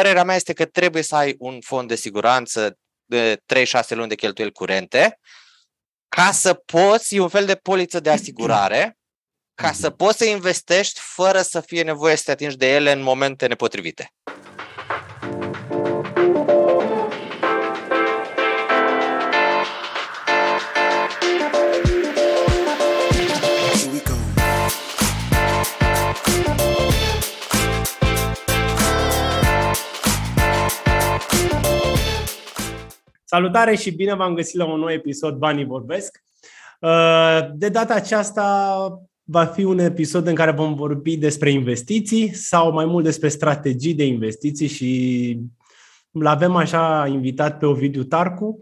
părerea mea este că trebuie să ai un fond de siguranță de 3-6 luni de cheltuieli curente ca să poți, e un fel de poliță de asigurare, ca să poți să investești fără să fie nevoie să te atingi de ele în momente nepotrivite. Salutare și bine v-am găsit la un nou episod Banii Vorbesc. Uh, de data aceasta va fi un episod în care vom vorbi despre investiții sau mai mult despre strategii de investiții și l-avem așa invitat pe Ovidiu Tarcu.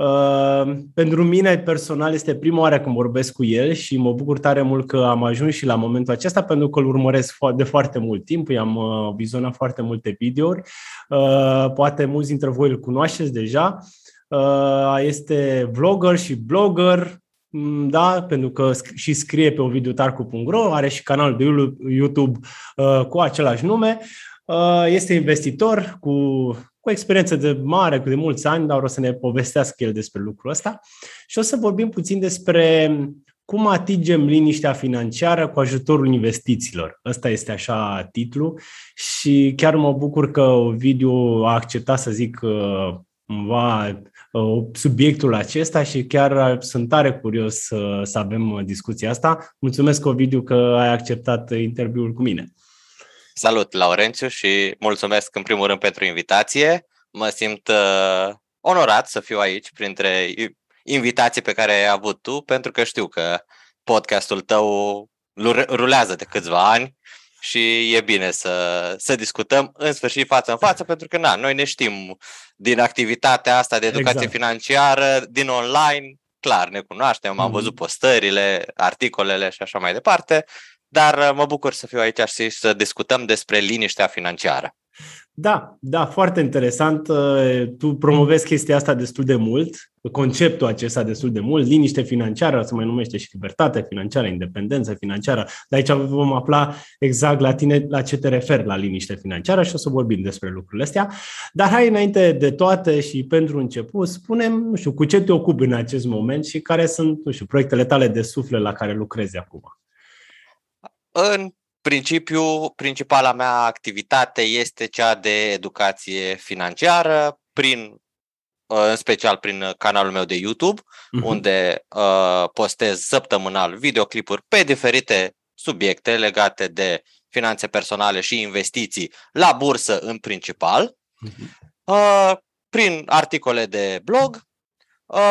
Uh, pentru mine personal este prima oară când vorbesc cu el și mă bucur tare mult că am ajuns și la momentul acesta pentru că îl urmăresc de foarte mult timp, i-am uh, vizionat foarte multe videouri, poate mulți dintre voi îl cunoașteți deja. Uh, este vlogger și blogger, mm, da, pentru că și scrie pe ovidiutarcu.ro, are și canal de YouTube uh, cu același nume, uh, este investitor cu, cu experiență de mare, cu de mulți ani, dar o să ne povestească el despre lucrul ăsta și o să vorbim puțin despre cum atingem liniștea financiară cu ajutorul investițiilor. Ăsta este așa titlu și chiar mă bucur că Ovidiu a acceptat să zic cumva Uh, subiectul acesta și chiar sunt tare curios să, să avem discuția asta. Mulțumesc, Ovidiu, că ai acceptat interviul cu mine. Salut, Laurențiu, și mulțumesc în primul rând pentru invitație. Mă simt uh, onorat să fiu aici printre invitații pe care ai avut tu, pentru că știu că podcastul tău rulează de câțiva ani și e bine să, să discutăm în sfârșit față în față, pentru că na, noi ne știm din activitatea asta de educație exact. financiară, din online, clar, ne cunoaștem, mm-hmm. am mhm. văzut postările, articolele și așa mai departe, dar uh, mă bucur să fiu aici și să discutăm despre liniștea financiară. Da, da, foarte interesant. Uh, tu promovezi chestia asta destul de mult, conceptul acesta destul de mult, liniște financiară, se mai numește și libertate financiară, independență financiară. De aici vom afla exact la tine la ce te referi la liniște financiară și o să vorbim despre lucrurile astea. Dar hai înainte de toate și pentru început, spunem, nu știu, cu ce te ocupi în acest moment și care sunt, nu știu, proiectele tale de suflet la care lucrezi acum. În principiu, principala mea activitate este cea de educație financiară, prin, uh, în special prin canalul meu de YouTube, uh-huh. unde uh, postez săptămânal videoclipuri pe diferite subiecte legate de finanțe personale și investiții la bursă în principal, uh-huh. uh, prin articole de blog Uh,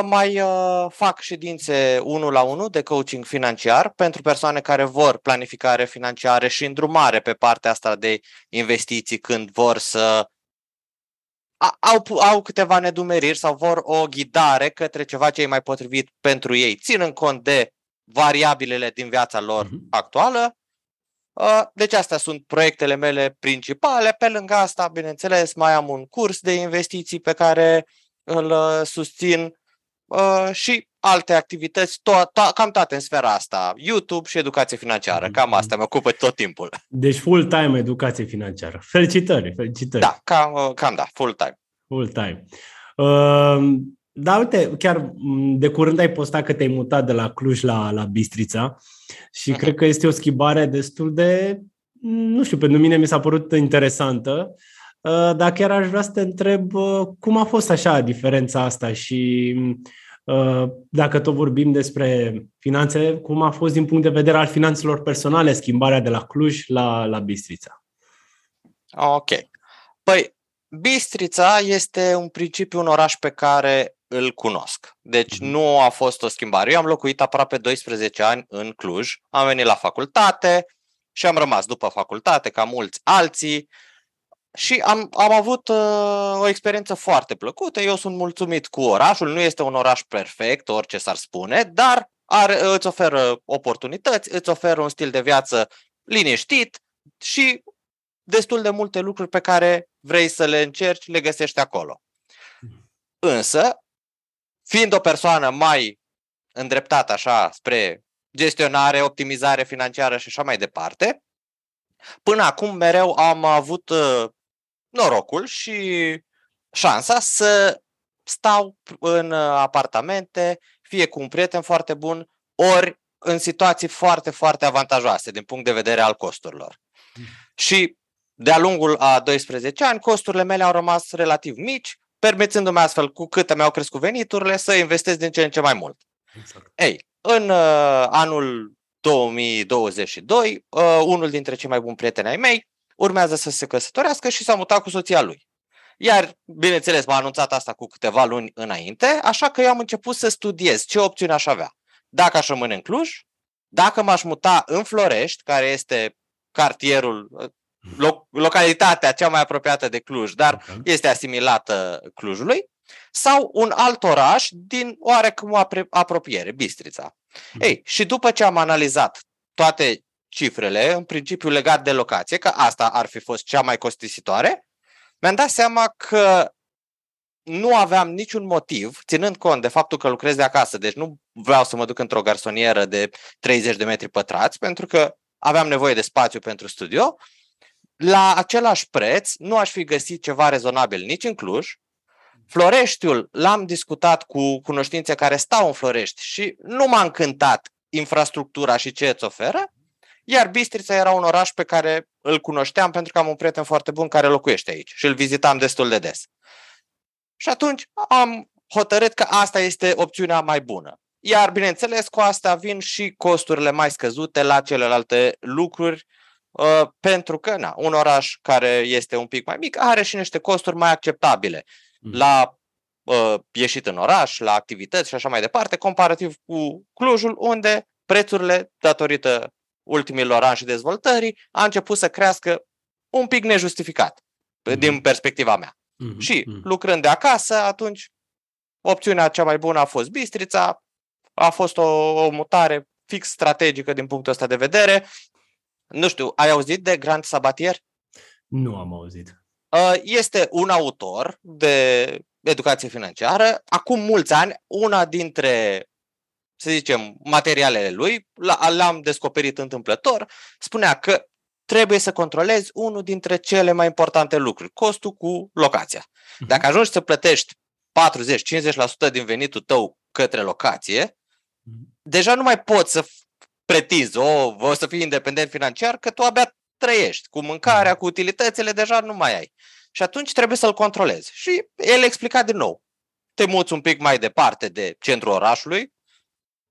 mai uh, fac ședințe 1 la 1 de coaching financiar pentru persoane care vor planificare financiară și îndrumare pe partea asta de investiții când vor să au, au câteva nedumeriri sau vor o ghidare către ceva ce e mai potrivit pentru ei, ținând cont de variabilele din viața lor uh-huh. actuală. Uh, deci astea sunt proiectele mele principale. Pe lângă asta, bineînțeles, mai am un curs de investiții pe care îl susțin uh, și alte activități, to- to- cam toate în sfera asta, YouTube și educație financiară, mm-hmm. cam asta mă ocupă tot timpul. Deci full-time educație financiară. Felicitări, felicitări. Da, cam, uh, cam da, full-time. Full-time. Uh, da, uite, chiar de curând ai postat că te-ai mutat de la Cluj la, la Bistrița și uh-huh. cred că este o schimbare destul de, nu știu, pentru mine mi s-a părut interesantă. Uh, dar chiar aș vrea să te întreb uh, cum a fost așa diferența asta și uh, dacă tot vorbim despre finanțe, cum a fost din punct de vedere al finanțelor personale schimbarea de la Cluj la, la Bistrița? Ok. Păi, Bistrița este un principiu un oraș pe care îl cunosc. Deci mm-hmm. nu a fost o schimbare. Eu am locuit aproape 12 ani în Cluj, am venit la facultate și am rămas după facultate, ca mulți alții, și am, am avut uh, o experiență foarte plăcută. Eu sunt mulțumit cu orașul. Nu este un oraș perfect, orice s-ar spune, dar are, îți oferă oportunități, îți oferă un stil de viață liniștit și destul de multe lucruri pe care vrei să le încerci, le găsești acolo. Însă, fiind o persoană mai îndreptată așa spre gestionare, optimizare financiară și așa mai departe, până acum mereu am avut uh, norocul și șansa să stau în apartamente, fie cu un prieten foarte bun, ori în situații foarte, foarte avantajoase din punct de vedere al costurilor. Mm. Și de-a lungul a 12 ani, costurile mele au rămas relativ mici, permițându-mi astfel, cu câte mi-au crescut veniturile, să investesc din ce în ce mai mult. Exact. Ei, în uh, anul 2022, uh, unul dintre cei mai buni prieteni ai mei urmează să se căsătorească și s-a mutat cu soția lui. Iar, bineînțeles, m-a anunțat asta cu câteva luni înainte, așa că eu am început să studiez ce opțiuni aș avea. Dacă aș rămâne în Cluj, dacă m-aș muta în Florești, care este cartierul, uh, loc, localitatea cea mai apropiată de Cluj, dar okay. este asimilată Clujului, sau un alt oraș din oarecum apropiere, Bistrița. Mm. Ei, și după ce am analizat toate cifrele, în principiu legat de locație, că asta ar fi fost cea mai costisitoare, mi-am dat seama că nu aveam niciun motiv, ținând cont de faptul că lucrez de acasă, deci nu vreau să mă duc într-o garsonieră de 30 de metri pătrați, pentru că aveam nevoie de spațiu pentru studio, la același preț nu aș fi găsit ceva rezonabil nici în Cluj. Floreștiul l-am discutat cu cunoștințe care stau în Florești și nu m-a încântat infrastructura și ce îți oferă, iar Bistrița era un oraș pe care îl cunoșteam pentru că am un prieten foarte bun care locuiește aici și îl vizitam destul de des. Și atunci am hotărât că asta este opțiunea mai bună. Iar, bineînțeles, cu asta vin și costurile mai scăzute la celelalte lucruri Uh, pentru că na, un oraș care este un pic mai mic are și niște costuri mai acceptabile mm. la uh, ieșit în oraș, la activități și așa mai departe, comparativ cu Clujul, unde prețurile, datorită ultimilor ani și dezvoltării, a început să crească un pic nejustificat, mm. din perspectiva mea. Mm. Și mm. lucrând de acasă, atunci opțiunea cea mai bună a fost Bistrița, a fost o, o mutare fix strategică din punctul ăsta de vedere nu știu, ai auzit de Grant Sabatier? Nu am auzit. Uh, este un autor de educație financiară. Acum mulți ani, una dintre, să zicem, materialele lui, l-am descoperit întâmplător, spunea că trebuie să controlezi unul dintre cele mai importante lucruri, costul cu locația. Mhm. Dacă ajungi să plătești 40-50% din venitul tău către locație, mhm. deja nu mai poți să pretinzi, o, o să fii independent financiar, că tu abia trăiești. Cu mâncarea, cu utilitățile, deja nu mai ai. Și atunci trebuie să-l controlezi. Și el explica din nou. Te muți un pic mai departe de centrul orașului,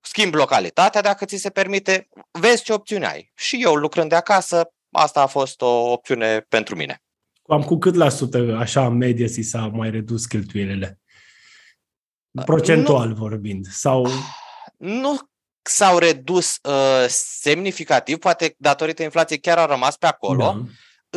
schimbi localitatea dacă ți se permite, vezi ce opțiuni ai. Și eu, lucrând de acasă, asta a fost o opțiune pentru mine. Cam cu cât la sută, așa, în medie, ți s-a mai redus cheltuielile? Procentual nu, vorbind. Sau... Nu s-au redus uh, semnificativ, poate datorită inflației chiar au rămas pe acolo, da.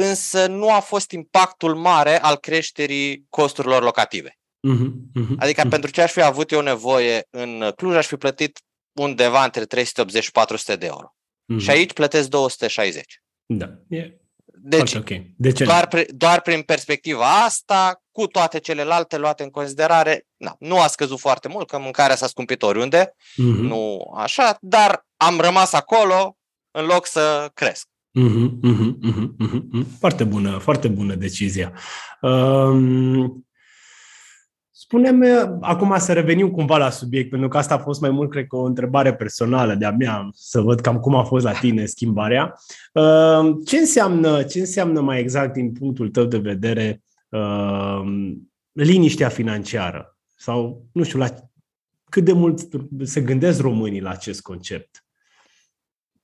însă nu a fost impactul mare al creșterii costurilor locative. Uh-huh, uh-huh, adică uh-huh. pentru ce aș fi avut eu nevoie în Cluj, aș fi plătit undeva între 380 și 400 de euro. Uh-huh. Și aici plătesc 260. Da, e deci, okay. de ce doar, pri, doar prin perspectiva asta, cu toate celelalte luate în considerare, na, nu a scăzut foarte mult, că mâncarea s-a scumpit oriunde, uh-huh. nu așa, dar am rămas acolo în loc să cresc. Uh-huh, uh-huh, uh-huh, uh-huh. Foarte bună, foarte bună decizia. Um, Spune-mi, acum să revenim cumva la subiect, pentru că asta a fost mai mult, cred că, o întrebare personală de-a mea, să văd cam cum a fost la tine schimbarea. Uh, ce înseamnă, ce înseamnă mai exact, din punctul tău de vedere, uh, liniștea financiară? Sau, nu știu, la cât de mult se gândesc românii la acest concept?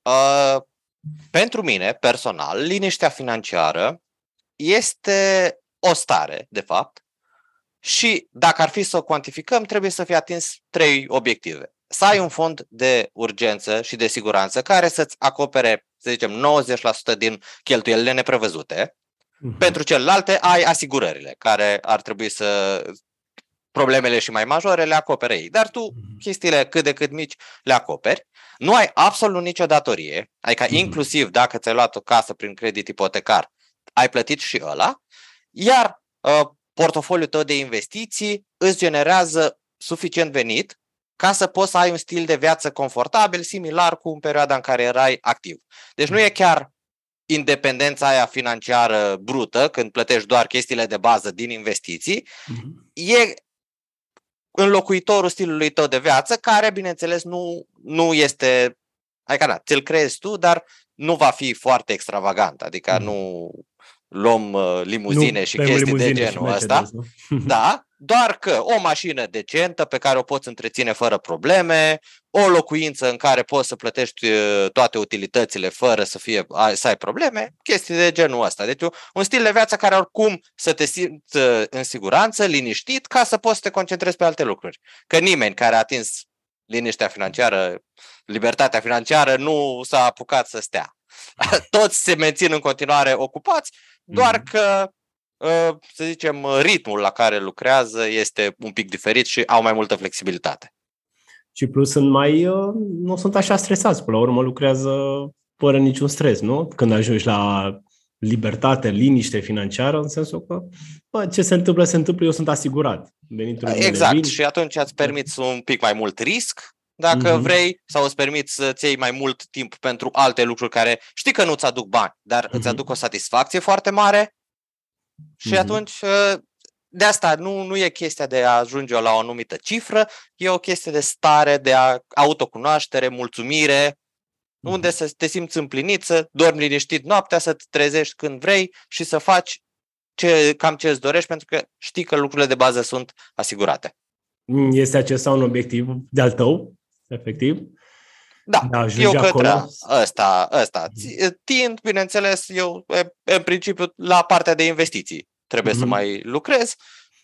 Uh, pentru mine, personal, liniștea financiară este o stare, de fapt, și dacă ar fi să o cuantificăm, trebuie să fie atins trei obiective. Să ai un fond de urgență și de siguranță care să-ți acopere, să zicem, 90% din cheltuielile neprevăzute. Uh-huh. Pentru celelalte ai asigurările, care ar trebui să problemele și mai majore le acopere ei. Dar tu uh-huh. chestiile cât de cât mici le acoperi. Nu ai absolut nicio datorie, adică uh-huh. inclusiv dacă ți-ai luat o casă prin credit ipotecar, ai plătit și ăla, iar uh, portofoliul tău de investiții îți generează suficient venit ca să poți să ai un stil de viață confortabil, similar cu în perioada în care erai activ. Deci nu e chiar independența aia financiară brută, când plătești doar chestiile de bază din investiții, uh-huh. e înlocuitorul stilului tău de viață, care, bineînțeles, nu, nu este, adică na, ți-l creezi tu, dar nu va fi foarte extravagant, adică uh-huh. nu luăm uh, limuzine nu, și chestii de genul ăsta. Da, doar că o mașină decentă pe care o poți întreține fără probleme, o locuință în care poți să plătești uh, toate utilitățile fără să, fie, să ai probleme, chestii de genul ăsta. Deci un stil de viață care oricum să te simți uh, în siguranță, liniștit, ca să poți să te concentrezi pe alte lucruri. Că nimeni care a atins liniștea financiară, libertatea financiară, nu s-a apucat să stea. Toți se mențin în continuare ocupați, doar mm-hmm. că ă, să zicem, ritmul la care lucrează este un pic diferit și au mai multă flexibilitate. Și plus sunt mai, ă, nu sunt așa stresați, până la urmă lucrează fără niciun stres, nu? Când ajungi la libertate, liniște financiară, în sensul că bă, ce se întâmplă, se întâmplă, eu sunt asigurat. Veniturile exact, vin. și atunci îți permiți un pic mai mult risc, dacă mm-hmm. vrei, sau îți permiți să-ți iei mai mult timp pentru alte lucruri care știi că nu-ți aduc bani, dar mm-hmm. îți mhm. aduc o satisfacție foarte mare și mm-hmm. atunci ă, de asta nu, nu e chestia de a ajunge la o anumită cifră, e o chestie de stare, de a, autocunoaștere, mulțumire, mm-hmm. unde să te simți împlinit, să dormi liniștit noaptea, să te trezești când vrei și să faci ce, cam ce îți dorești, pentru că știi că lucrurile de bază sunt asigurate. Este acesta un obiectiv de-al tău? Efectiv. Da, da eu către ăsta, ăsta. Mhm. Tind, bineînțeles, eu în principiu la partea de investiții trebuie mm-hmm. să mhm. mai lucrez,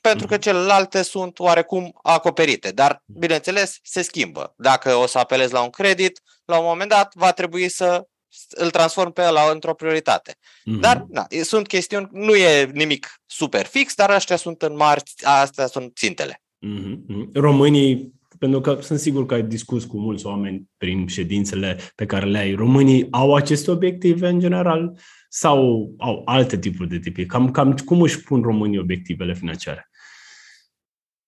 pentru că mhm. celelalte sunt oarecum acoperite, dar bineînțeles se schimbă. Dacă o să apelez la un credit, la un moment dat va trebui să îl transform pe ăla într-o prioritate. Mm-hmm. Dar na, sunt chestiuni, nu e nimic super fix, dar astea sunt în marți, astea sunt țintele. Mm-hmm. Românii pentru că sunt sigur că ai discutat cu mulți oameni prin ședințele pe care le ai. Românii au aceste obiective în general sau au alte tipuri de tipi? Cam, cam cum își pun românii obiectivele financiare?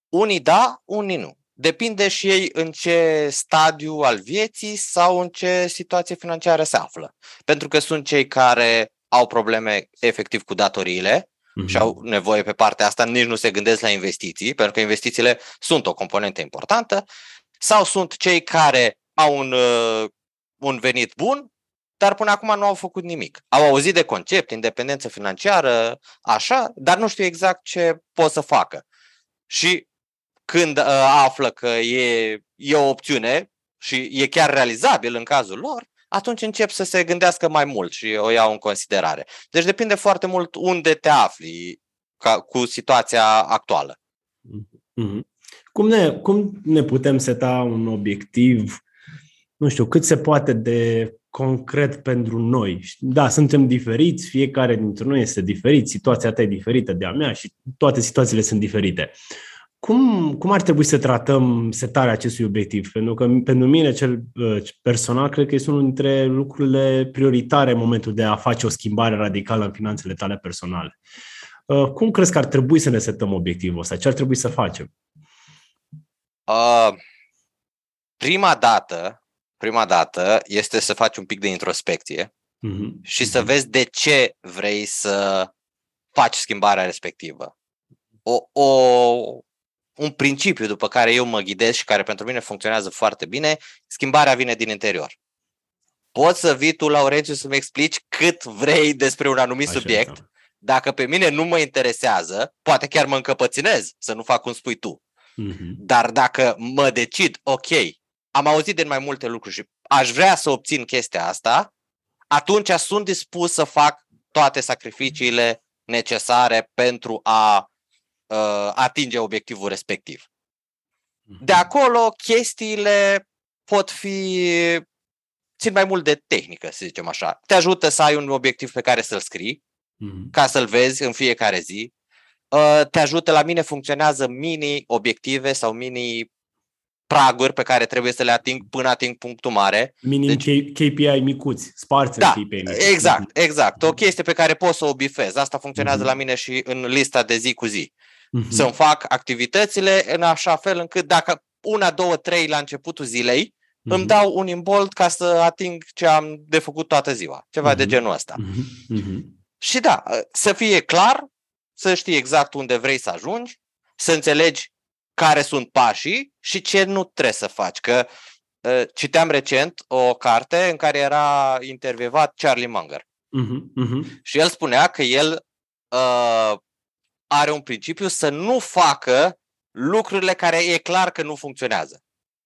Unii da, unii nu. Depinde și ei în ce stadiu al vieții sau în ce situație financiară se află. Pentru că sunt cei care au probleme efectiv cu datoriile, uh-huh. și au nevoie pe partea asta, nici nu se gândesc la investiții, pentru că investițiile sunt o componentă importantă, sau sunt cei care au un, uh, un venit bun, dar până acum nu au făcut nimic. Au auzit de concept, independență financiară, așa, dar nu știu exact ce pot să facă. Și când uh, află că e, e o opțiune și e chiar realizabil în cazul lor, atunci încep să se gândească mai mult și o iau în considerare. Deci depinde foarte mult unde te afli ca, cu situația actuală. Mm-hmm. Cum, ne, cum ne putem seta un obiectiv, nu știu, cât se poate de concret pentru noi? Da, suntem diferiți, fiecare dintre noi este diferit, situația ta e diferită de a mea și toate situațiile sunt diferite. Cum, cum ar trebui să tratăm setarea acestui obiectiv? Pentru că pentru mine, cel uh, personal, cred că este unul dintre lucrurile prioritare în momentul de a face o schimbare radicală în finanțele tale personale. Uh, cum crezi că ar trebui să ne setăm obiectivul ăsta? Ce ar trebui să facem? Uh, prima dată, prima dată este să faci un pic de introspecție uh-huh. și să uh-huh. vezi de ce vrei să faci schimbarea respectivă. O, o, un principiu după care eu mă ghidez și care pentru mine funcționează foarte bine, schimbarea vine din interior. Poți să vii tu, Laurențiu, să-mi explici cât vrei despre un anumit Așa subiect. Da. Dacă pe mine nu mă interesează, poate chiar mă încăpățânez să nu fac cum spui tu. Mm-hmm. Dar dacă mă decid, ok, am auzit de mai multe lucruri și aș vrea să obțin chestia asta, atunci sunt dispus să fac toate sacrificiile necesare pentru a uh, atinge obiectivul respectiv. De mhm. acolo, chestiile pot fi țin mai mult de tehnică, să zicem așa. Te ajută să ai un obiectiv pe care să-l scrii, mm-hmm. ca să-l vezi în fiecare zi. Uh, te ajută, la mine funcționează mini-obiective sau mini praguri pe care trebuie să le ating până ating punctul mare. Mini deci, KPI micuți, sparți da, KPI micuți. Exact, exact. O chestie pe care poți să o bifezi. Asta funcționează mm-hmm. la mine și în lista de zi cu zi uh-huh. să-mi fac activitățile în așa fel încât dacă una, două, trei la începutul zilei mm-hmm. îmi dau un imbold ca să ating ce am de făcut toată ziua. Ceva mm-hmm. de genul ăsta. Mm-hmm. Și da, să fie clar, să știi exact unde vrei să ajungi, să înțelegi care sunt pașii și ce nu trebuie să faci. Că uh, citeam recent o carte în care era intervievat Charlie Munger. Uh-huh, uh-huh. Și el spunea că el uh, are un principiu să nu facă lucrurile care e clar că nu funcționează.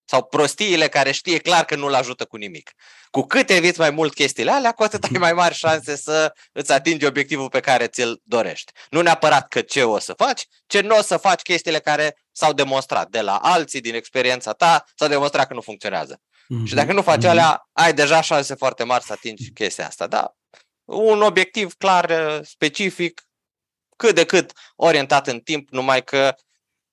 Sau prostiile care știe clar că nu-l ajută cu nimic. Cu cât eviți mai mult chestiile alea, cu atât ai mai mari șanse să îți atingi obiectivul pe care ți-l dorești. Nu neapărat că ce o să faci, ce nu o să faci chestiile care s-au demonstrat de la alții, din experiența ta, s-au demonstrat că nu funcționează. Mm-hmm. Și dacă nu faci mhm. alea, ai deja șanse foarte mari să atingi chestia asta. Da? Un obiectiv clar, specific, cât de cât orientat în timp, numai că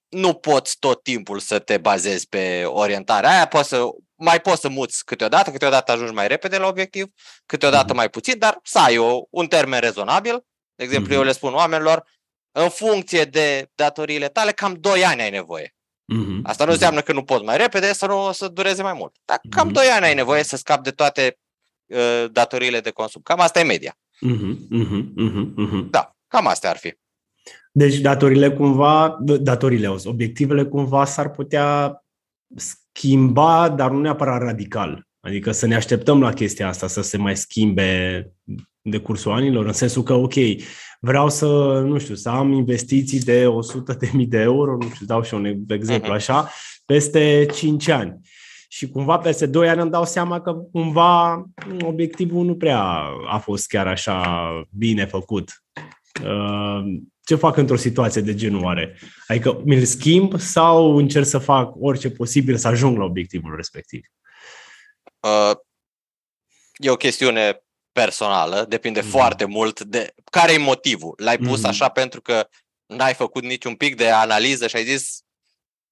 nu poți tot timpul să te bazezi pe orientarea aia, poți să, mai poți să muți câteodată, câteodată ajungi mai repede la obiectiv, câteodată mm-hmm. mai puțin, dar să ai o, un termen rezonabil. De exemplu, mm-hmm. eu le spun oamenilor, în funcție de datoriile tale, cam 2 ani ai nevoie. Mm-hmm. Asta nu înseamnă că nu poți mai repede, să nu să dureze mai mult. Dar cam mm-hmm. 2 ani ai nevoie să scapi de toate uh, datoriile de consum. Cam asta e media. Mm-hmm. Mm-hmm. Da, cam astea ar fi. Deci datorile cumva, datorile, obiectivele cumva s-ar putea schimba, dar nu neapărat radical. Adică să ne așteptăm la chestia asta să se mai schimbe de cursul anilor, în sensul că, ok, vreau să, nu știu, să am investiții de 100 de mii de euro, nu știu, dau și un exemplu mhm. așa, peste 5 ani. Și cumva peste 2 ani îmi dau seama că cumva obiectivul nu prea a fost chiar așa bine făcut. Uh, ce fac într-o situație de genul oare? Adică mi-l schimb sau încerc să fac orice posibil să ajung la obiectivul respectiv? Uh, e o chestiune personală, depinde mm. foarte mult de care e motivul. L-ai pus mm. așa pentru că n-ai făcut niciun pic de analiză și ai zis,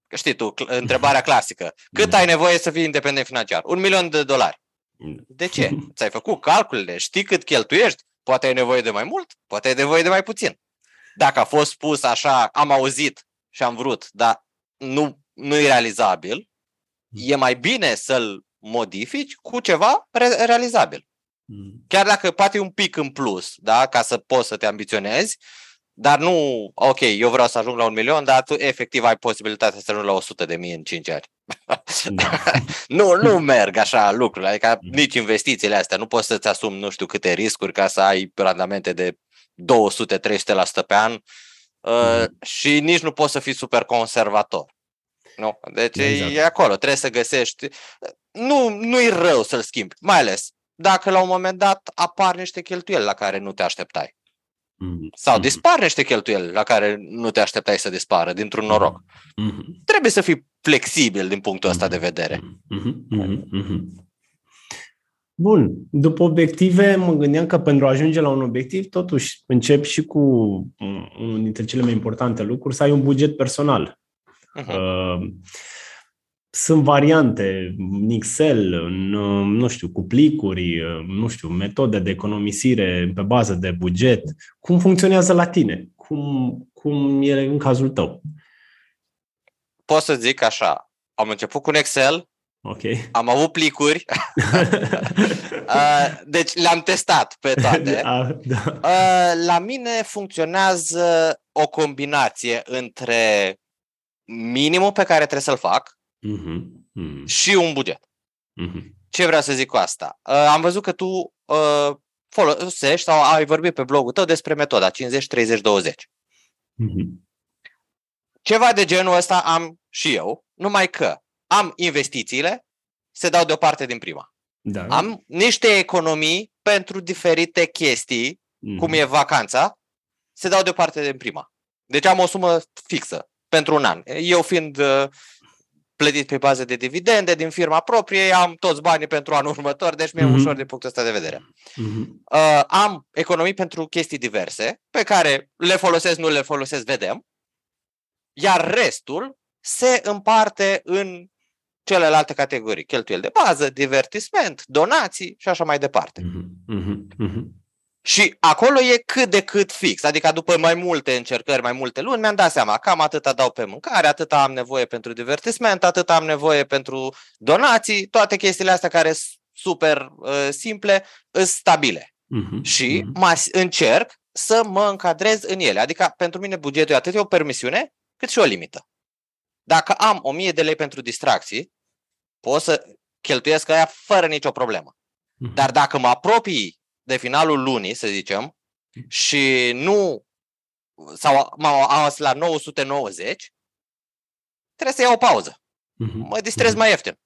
că știi tu, întrebarea clasică, cât mm. ai nevoie să fii independent financiar? Un milion de dolari. De ce? Ți-ai făcut calculele, știi cât cheltuiești, poate ai nevoie de mai mult, poate ai nevoie de mai puțin. Dacă a fost spus așa, am auzit și am vrut, dar nu, nu e realizabil, e mai bine să-l modifici cu ceva re- realizabil. Mm. Chiar dacă poate e un pic în plus, da, ca să poți să te ambiționezi, dar nu, ok, eu vreau să ajung la un milion, dar tu efectiv ai posibilitatea să ajungi la 100 de mii în 5 ani. Da. nu, nu merg așa lucrurile, adică mm. nici investițiile astea, nu poți să-ți asumi nu știu câte riscuri ca să ai randamente de 200-300% pe an mm. și nici nu poți să fii super conservator. Nu? Deci exact. e acolo, trebuie să găsești. Nu, nu-i rău să-l schimbi, mai ales dacă la un moment dat apar niște cheltuieli la care nu te așteptai. Mm-hmm. Sau dispar niște cheltuieli la care nu te așteptai să dispară dintr-un noroc. Mm-hmm. Trebuie să fii flexibil din punctul ăsta de vedere. Mm-hmm. Mm-hmm. Bun, după obiective mă gândeam că pentru a ajunge la un obiectiv totuși încep și cu unul dintre cele mai importante lucruri, să ai un buget personal. Uh-huh. Sunt variante în Excel, în, nu știu, cu plicuri, nu știu, metode de economisire pe bază de buget. Cum funcționează la tine? Cum, cum e în cazul tău? Pot să zic așa. Am început cu un Excel, Okay. Am avut plicuri. Uh, deci le-am testat pe toate. Da, da. Uh, la mine funcționează o combinație între minimul pe care trebuie să-l fac uh-huh. Uh-huh. și un buget. Uh-huh. Ce vreau să zic cu asta? Uh, am văzut că tu folosești sau ai vorbit pe blogul tău despre metoda 50-30-20. Uh-huh. Ceva de genul ăsta am și eu, numai că am investițiile, se dau deoparte din prima. Da. Am niște economii pentru diferite chestii, mm. cum e vacanța, se dau deoparte din prima. Deci am o sumă fixă pentru un an. Eu fiind uh, plătit pe bază de dividende din firma proprie, am toți banii pentru anul următor, deci mi-e mm-hmm. ușor din punctul ăsta de vedere. Mm-hmm. Uh, am economii pentru chestii diverse, pe care le folosesc, nu le folosesc, vedem, iar restul se împarte în celelalte categorii, cheltuieli de bază, divertisment, donații și așa mai departe. Mm-hmm. Mm-hmm. Și acolo e cât de cât fix, adică după mai multe încercări, mai multe luni, mi-am dat seama, cam atâta dau pe mâncare, atâta am nevoie pentru divertisment, atâta am nevoie pentru donații, toate chestiile astea care sunt super uh, simple, sunt stabile. Uh-huh, și uh-huh. Mă încerc să mă încadrez în ele. Adică pentru mine bugetul e atât o permisiune cât și o limită. Dacă am 1000 de lei pentru distracții, pot să cheltuiesc aia fără nicio problemă. Uh-huh. Dar dacă mă apropii de finalul lunii, să zicem, și nu sau m-am ajuns la 990, trebuie să iau o pauză. Mm-hmm. Mă distrez mm-hmm. mai ieftin.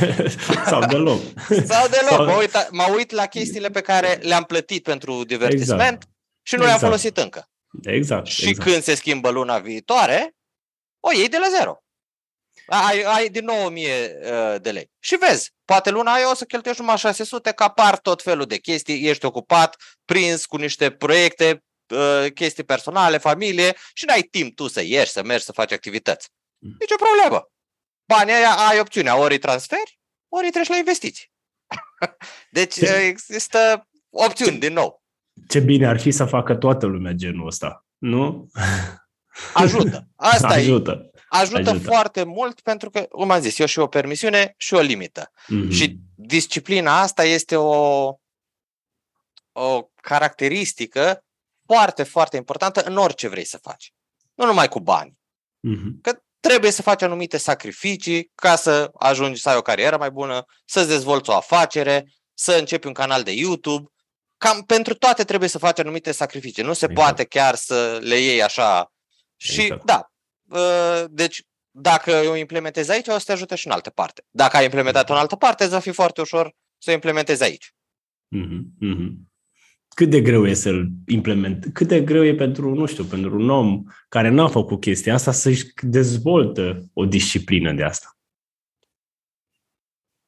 Sau deloc. Sau deloc. Sau... Mă, uit, mă uit la chestiile pe care le-am plătit pentru divertisment exact. și nu exact. le-am folosit încă. Exact. Și exact. când se schimbă luna viitoare, o iei de la zero. Ai, ai din nou 1000 uh, de lei. Și vezi, poate luna aia o să cheltuiești numai 600, că apar tot felul de chestii, ești ocupat, prins cu niște proiecte, uh, chestii personale, familie și n-ai timp tu să ieși, să mergi, să faci activități. Mm. Nici o problemă. Banii aia ai opțiunea, ori îi transferi, ori îi treci la investiții. deci Ce? există opțiuni, din nou. Ce bine ar fi să facă toată lumea genul ăsta, nu? Ajută. Asta Ajută. E. Ajută, ajută foarte mult pentru că, cum am zis, eu și o permisiune și o limită. Mm-hmm. Și disciplina asta este o, o caracteristică foarte, foarte importantă în orice vrei să faci. Nu numai cu bani. Mm-hmm. Că trebuie să faci anumite sacrificii ca să ajungi să ai o carieră mai bună, să-ți dezvolți o afacere, să începi un canal de YouTube. Cam pentru toate trebuie să faci anumite sacrificii. Nu se exact. poate chiar să le iei așa. Și exact. da, ă, deci dacă o implementezi aici, o să te ajute și în altă parte. Dacă ai implementat-o în altă parte, îți va fi foarte ușor să o implementezi aici. Mm-hmm. mm-hmm cât de greu e să-l implement, cât de greu e pentru, nu știu, pentru un om care n-a făcut chestia asta să-și dezvoltă o disciplină de asta?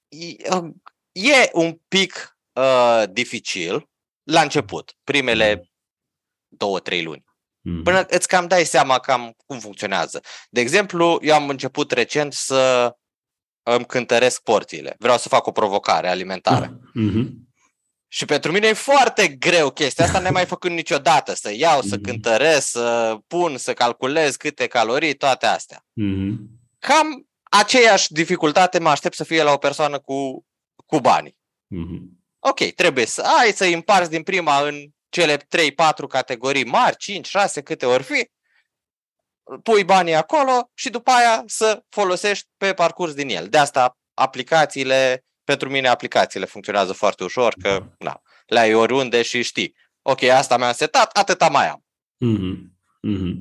E, uh, e un pic uh, dificil la început, primele mm. două, trei luni. Mm. Până îți cam dai seama cam cum funcționează. De exemplu, eu am început recent să îmi cântăresc porțiile. Vreau să fac o provocare alimentară. Mm-hmm. Și pentru mine e foarte greu chestia asta, n-am mai făcut niciodată. Să iau, să mm-hmm. cântăresc, să pun, să calculez câte calorii, toate astea. Mm-hmm. Cam aceeași dificultate mă aștept să fie la o persoană cu, cu banii. Mm-hmm. Ok, trebuie să ai să împarți din prima în cele 3-4 categorii mari, 5, 6, câte ori fi, pui banii acolo și după aia să folosești pe parcurs din el. De asta aplicațiile pentru mine aplicațiile funcționează foarte ușor, că na, le ai oriunde și știi. Ok, asta mi-am setat, atâta mai am. Mm-hmm. Mm-hmm.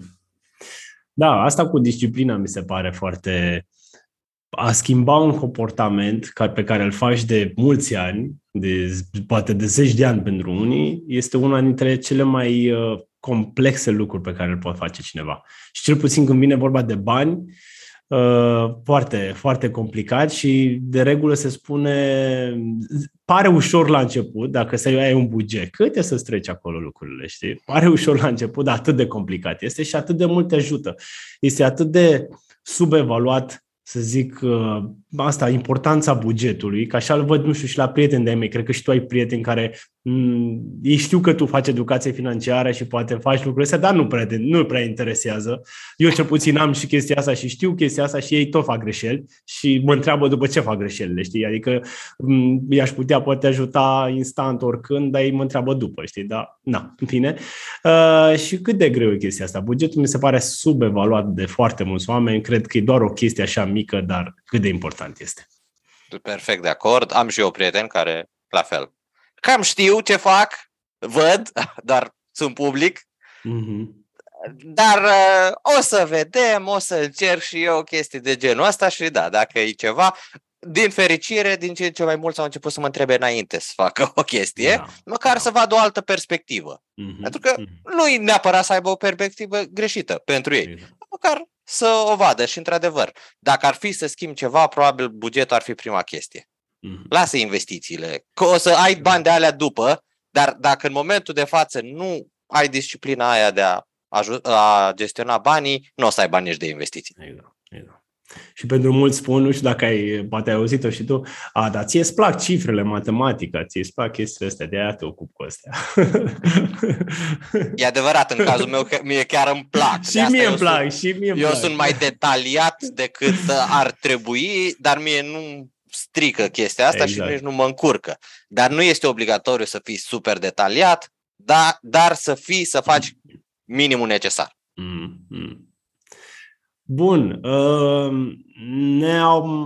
Da, asta cu disciplina mi se pare foarte... A schimba un comportament pe care îl faci de mulți ani, de, poate de zeci de ani pentru unii, este una dintre cele mai uh, complexe lucruri pe care îl poate face cineva. Și cel puțin când vine vorba de bani, Uh, foarte, foarte complicat și de regulă se spune, pare ușor la început, dacă să ai un buget, cât e să-ți treci acolo lucrurile, știi? Pare ușor la început, dar atât de complicat este și atât de mult te ajută. Este atât de subevaluat să zic, uh, asta, importanța bugetului, că așa îl văd, nu știu, și la prieteni de-ai mei, cred că și tu ai prieteni care mm, ei știu că tu faci educație financiară și poate faci lucrurile astea, dar nu prea, nu prea interesează. Eu cel puțin am și chestia asta și știu chestia asta și ei tot fac greșeli și mă întreabă după ce fac greșelile, știi? Adică mm, i-aș putea poate ajuta instant oricând, dar ei mă întreabă după, știi? Da, na, în fine. Uh, și cât de greu e chestia asta? Bugetul mi se pare subevaluat de foarte mulți oameni, cred că e doar o chestie așa mică, dar cât de important este. Perfect de acord. Am și eu prieteni care, la fel, cam știu ce fac, văd, dar sunt public. Mm-hmm. Dar uh, o să vedem, o să încerc și eu chestii de genul ăsta și da, dacă e ceva, din fericire, din ce în ce mai mulți au început să mă întrebe înainte să facă o chestie, da. măcar da. să vadă o altă perspectivă. Mm-hmm. Pentru că mm-hmm. nu e neapărat să aibă o perspectivă greșită pentru ei. Exact. Măcar să o vadă și, într-adevăr, dacă ar fi să schimbi ceva, probabil bugetul ar fi prima chestie. Mm-hmm. Lasă investițiile, că o să ai bani de alea după, dar dacă în momentul de față nu ai disciplina aia de a, a gestiona banii, nu o să ai bani nici de investiții. Exact, exact. Și pentru mulți spun, nu știu dacă ai, poate ai auzit-o și tu, a, dar ție îți plac cifrele, matematica, ție îți plac chestiile astea, de aia te ocup cu astea. E adevărat, în cazul meu, mie chiar îmi plac. și mie îmi plac, sunt, și mie Eu plac. sunt mai detaliat decât ar trebui, dar mie nu strică chestia asta exact. și nici nu mă încurcă. Dar nu este obligatoriu să fii super detaliat, dar, dar să fii, să faci minimul necesar. Mm-hmm. Bun, uh, ne,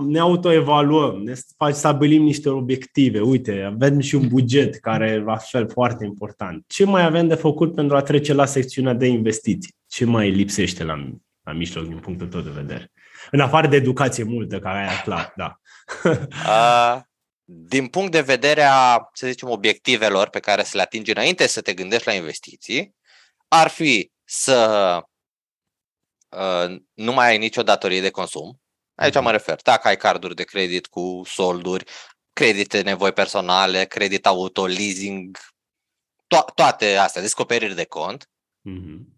ne autoevaluăm, ne stabilim niște obiective. Uite, avem și un buget care e la fel foarte important. Ce mai avem de făcut pentru a trece la secțiunea de investiții? Ce mai lipsește la, la mijloc din punctul tău de vedere? În afară de educație multă, care aia clar, da. uh, din punct de vedere a, să zicem, obiectivelor pe care să le atingi înainte să te gândești la investiții, ar fi să uh, nu mai ai nicio datorie de consum. Aici mă mhm. refer, dacă ai carduri de credit cu solduri, credite nevoi personale, credit auto, leasing, to- toate astea, descoperiri de cont. Mm-hmm.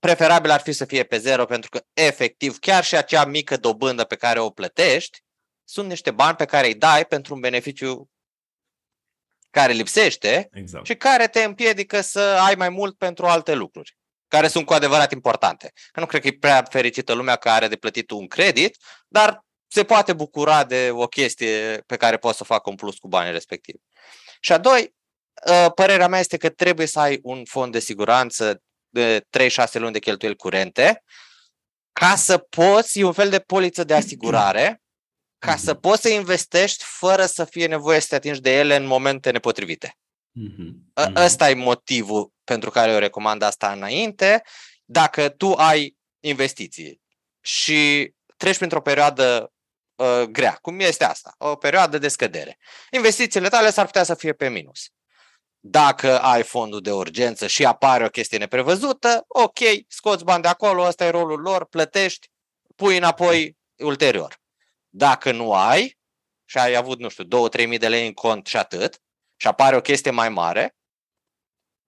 Preferabil ar fi să fie pe zero pentru că efectiv chiar și acea mică dobândă pe care o plătești sunt niște bani pe care îi dai pentru un beneficiu care lipsește exact. și care te împiedică să ai mai mult pentru alte lucruri care sunt cu adevărat importante. Că nu cred că e prea fericită lumea care are de plătit un credit, dar se poate bucura de o chestie pe care poți să facă un plus cu banii respectivi. Și a doi, ă, părerea mea este că trebuie să ai un fond de siguranță de 3-6 luni de cheltuieli curente ca să poți, e un fel de poliță de asigurare, ca să poți să investești fără să fie nevoie să te atingi de ele în momente nepotrivite. Mm-hmm. Ăsta e motivul pentru care eu recomand asta înainte. Dacă tu ai investiții și treci printr-o perioadă uh, grea, cum este asta, o perioadă de scădere, investițiile tale s-ar putea să fie pe minus. Dacă ai fondul de urgență și apare o chestie neprevăzută, ok, scoți bani de acolo, ăsta e rolul lor, plătești, pui înapoi ulterior. Dacă nu ai și ai avut, nu știu, 2-3 mii de lei în cont și atât, și apare o chestie mai mare,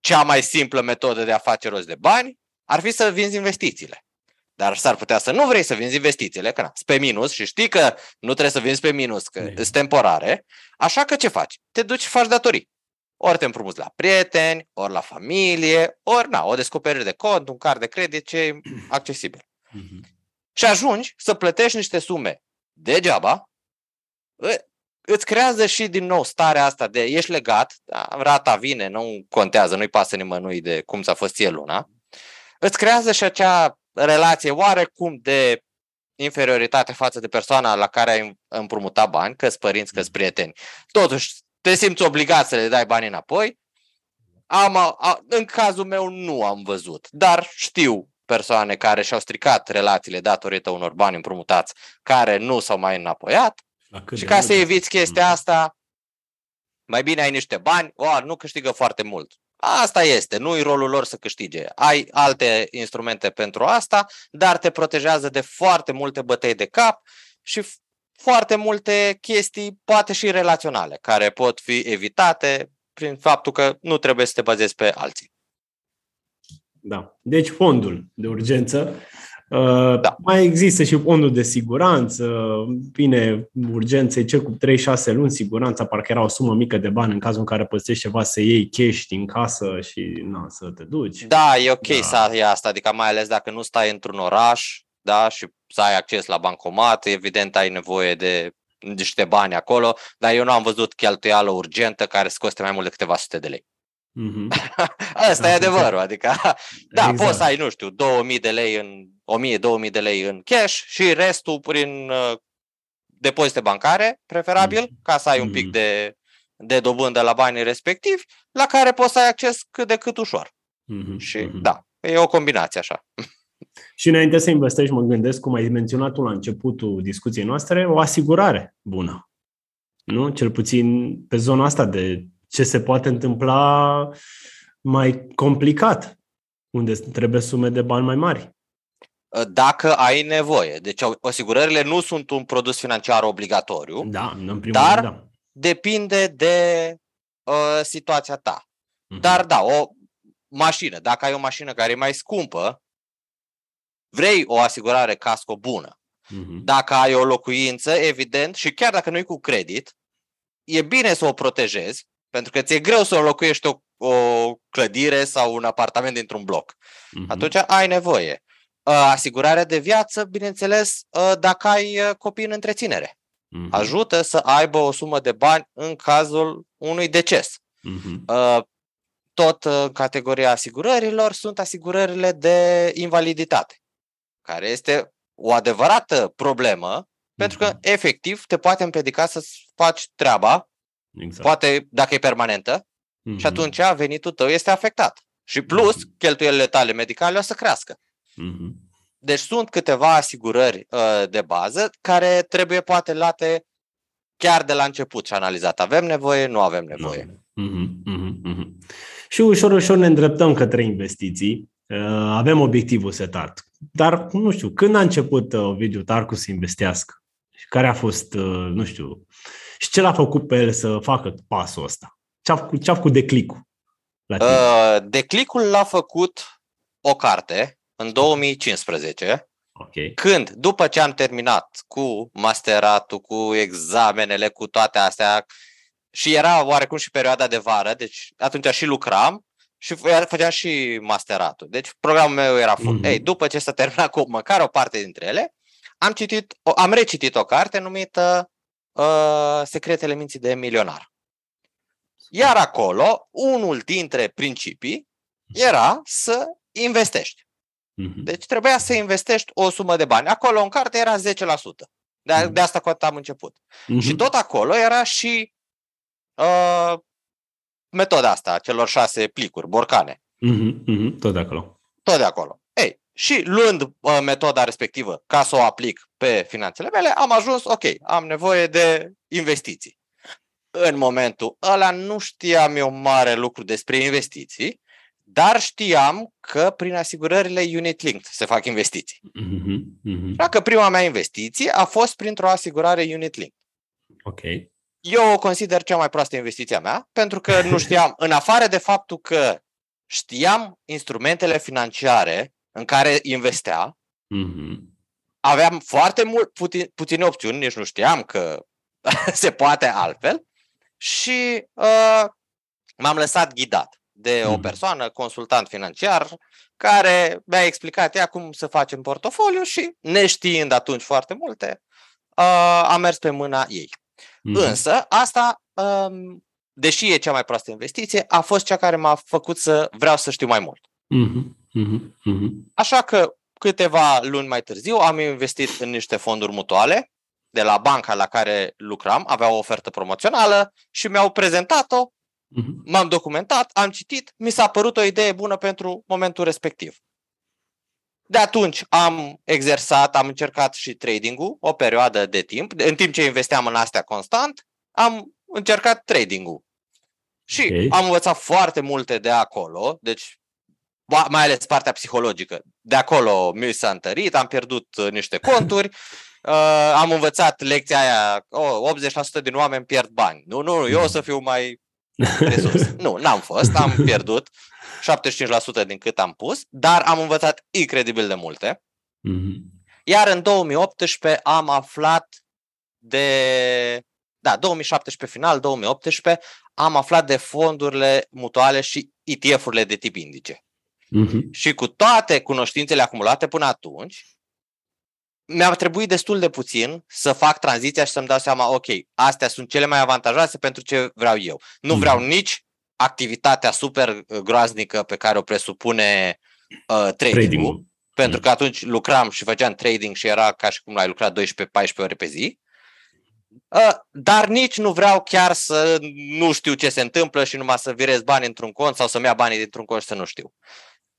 cea mai simplă metodă de a face rost de bani ar fi să vinzi investițiile. Dar s-ar putea să nu vrei să vinzi investițiile, că na, pe minus și știi că nu trebuie să vinzi pe minus, că sunt temporare. Așa că ce faci? Te duci și faci datorii. Ori te împrumuți la prieteni, ori la familie, ori na, o descoperire de cont, un card de credit, ce e accesibil. Mm-hmm. Și ajungi să plătești niște sume degeaba, îți creează și din nou starea asta de ești legat, da, rata vine, nu contează, nu-i pasă nimănui de cum ți-a fost ție luna, îți creează și acea relație oarecum de inferioritate față de persoana la care ai împrumutat bani, că părinți, că prieteni. Totuși, te simți obligat să le dai bani înapoi. Am, a, în cazul meu nu am văzut, dar știu persoane care și-au stricat relațiile datorită unor bani împrumutați care nu s-au mai înapoiat și ca să eviți chestia asta, mai bine ai niște bani, o, nu câștigă foarte mult. Asta este, nu-i rolul lor să câștige. Ai alte instrumente pentru asta, dar te protejează de foarte multe bătăi de cap și foarte multe chestii, poate și relaționale, care pot fi evitate prin faptul că nu trebuie să te bazezi pe alții. Da. Deci fondul de urgență Uh, da. Mai există și fondul de siguranță, bine, urgențe, cel cu 3-6 luni, siguranța parcă era o sumă mică de bani în cazul în care păstrești ceva să iei cash din casă și na, să te duci. Da, e ok da. să ai asta, adică mai ales dacă nu stai într-un oraș da, și să ai acces la bancomat, evident ai nevoie de niște bani acolo, dar eu nu am văzut cheltuială urgentă care să coste mai mult de câteva sute de lei. Mm-hmm. Asta da, e adevărul, adică da, exact. poți să ai, nu știu, 2000 de lei în 1000-2000 de lei în cash și restul prin uh, depozite bancare, preferabil, mm-hmm. ca să ai un pic mm-hmm. de, de dobândă la banii respectivi, la care poți să ai acces cât de cât ușor. Mm-hmm. Și mm-hmm. da, e o combinație așa. Și înainte să investești, mă gândesc, cum ai menționat tu la începutul discuției noastre, o asigurare bună. Nu? Cel puțin pe zona asta de ce se poate întâmpla mai complicat, unde trebuie sume de bani mai mari. Dacă ai nevoie. Deci asigurările nu sunt un produs financiar obligatoriu, da, în primul dar rând, da. depinde de uh, situația ta. Uh-huh. Dar da, o mașină, dacă ai o mașină care e mai scumpă, vrei o asigurare casco bună. Uh-huh. Dacă ai o locuință, evident, și chiar dacă nu e cu credit, e bine să o protejezi, pentru că ți-e greu să o locuiești o, o clădire sau un apartament dintr-un bloc. Uh-huh. Atunci ai nevoie. Asigurarea de viață, bineînțeles, dacă ai copii în întreținere. Uh-huh. Ajută să aibă o sumă de bani în cazul unui deces. Uh-huh. Tot în categoria asigurărilor sunt asigurările de invaliditate, care este o adevărată problemă, uh-huh. pentru că efectiv te poate împiedica să faci treaba, exact. poate dacă e permanentă, uh-huh. și atunci venitul tău este afectat. Și plus, uh-huh. cheltuielile tale medicale o să crească. Uh-huh. Deci sunt câteva asigurări uh, de bază care trebuie poate luate chiar de la început și analizat. Avem nevoie, nu avem nevoie. Uh-huh, uh-huh, uh-huh. Și ușor, ușor ne îndreptăm către investiții. Uh, avem obiectivul setat. Dar, nu știu, când a început uh, Ovidiu Tarcu să investească? Care a fost, uh, nu știu, și ce l-a făcut pe el să facă pasul ăsta? Ce a făcut, ce a făcut declicul? La tine? Uh, declicul l-a făcut o carte în 2015, okay. când, după ce am terminat cu masteratul, cu examenele, cu toate astea, și era oarecum și perioada de vară, deci atunci și lucram și făceam și masteratul. Deci programul meu era full. Mm-hmm. Ei, după ce s-a terminat cu măcar o parte dintre ele, am, citit, am recitit o carte numită uh, Secretele minții de milionar. Iar acolo, unul dintre principii era să investești. Mm-hmm. Deci trebuia să investești o sumă de bani. Acolo în carte era 10%. De, mm-hmm. de asta cu am început. Mm-hmm. Și tot acolo era și uh, metoda asta, celor șase plicuri, borcane. Mm-hmm. Mm-hmm. Tot de acolo. Tot de acolo. Ei, și luând uh, metoda respectivă ca să o aplic pe finanțele mele, am ajuns, ok, am nevoie de investiții. În momentul ăla nu știam eu mare lucru despre investiții, dar știam că prin asigurările Unit Linked se fac investiții. Mm-hmm, mm-hmm. Dacă prima mea investiție a fost printr-o asigurare Unit Linked. Ok. Eu o consider cea mai proastă investiția mea, pentru că nu știam, în afară de faptul că știam instrumentele financiare în care investea, mm-hmm. aveam foarte mult, puti, puține opțiuni, nici nu știam că se poate altfel și uh, m-am lăsat ghidat de o mhm. persoană, consultant financiar, care mi-a explicat ea cum să facem portofoliu și, neștiind atunci foarte multe, uh, am mers pe mâna ei. Mm. Însă, asta, um, deși e cea mai proastă investiție, a fost cea care m-a făcut să vreau să știu mai mult. Mm-hmm. Mm-hmm. Așa că câteva luni mai târziu am investit în niște fonduri mutuale de la banca la care lucram, avea o ofertă promoțională și mi-au prezentat-o Uh-huh. M-am documentat, am citit, mi s-a părut o idee bună pentru momentul respectiv. De atunci am exersat, am încercat și trading-ul o perioadă de timp. În timp ce investeam în astea constant, am încercat trading-ul. Și okay. am învățat foarte multe de acolo, deci mai ales partea psihologică. De acolo mi s-a întărit, am pierdut uh, niște conturi, uh, am învățat lecția aia, oh, 80% din oameni pierd bani. Nu, nu, nu, eu o să fiu mai resus. nu, n-am fost, am pierdut 75% din cât am pus, dar am învățat incredibil de multe. Mm-hmm. Iar în 2018 am aflat de da, 2017 final, 2018, am aflat de fondurile mutuale și ETF-urile de tip indice. Mm-hmm. Și cu toate cunoștințele acumulate până atunci, mi-a trebuit destul de puțin să fac tranziția și să-mi dau seama, ok, astea sunt cele mai avantajoase pentru ce vreau eu. Nu vreau mm. nici activitatea super uh, groaznică pe care o presupune uh, trading-ul, trading pentru mm. că atunci lucram și făceam trading și era ca și cum ai lucrat 12-14 ore pe zi. Uh, dar nici nu vreau chiar să nu știu ce se întâmplă și numai să virez bani într-un cont sau să-mi ia banii dintr-un cont și să nu știu.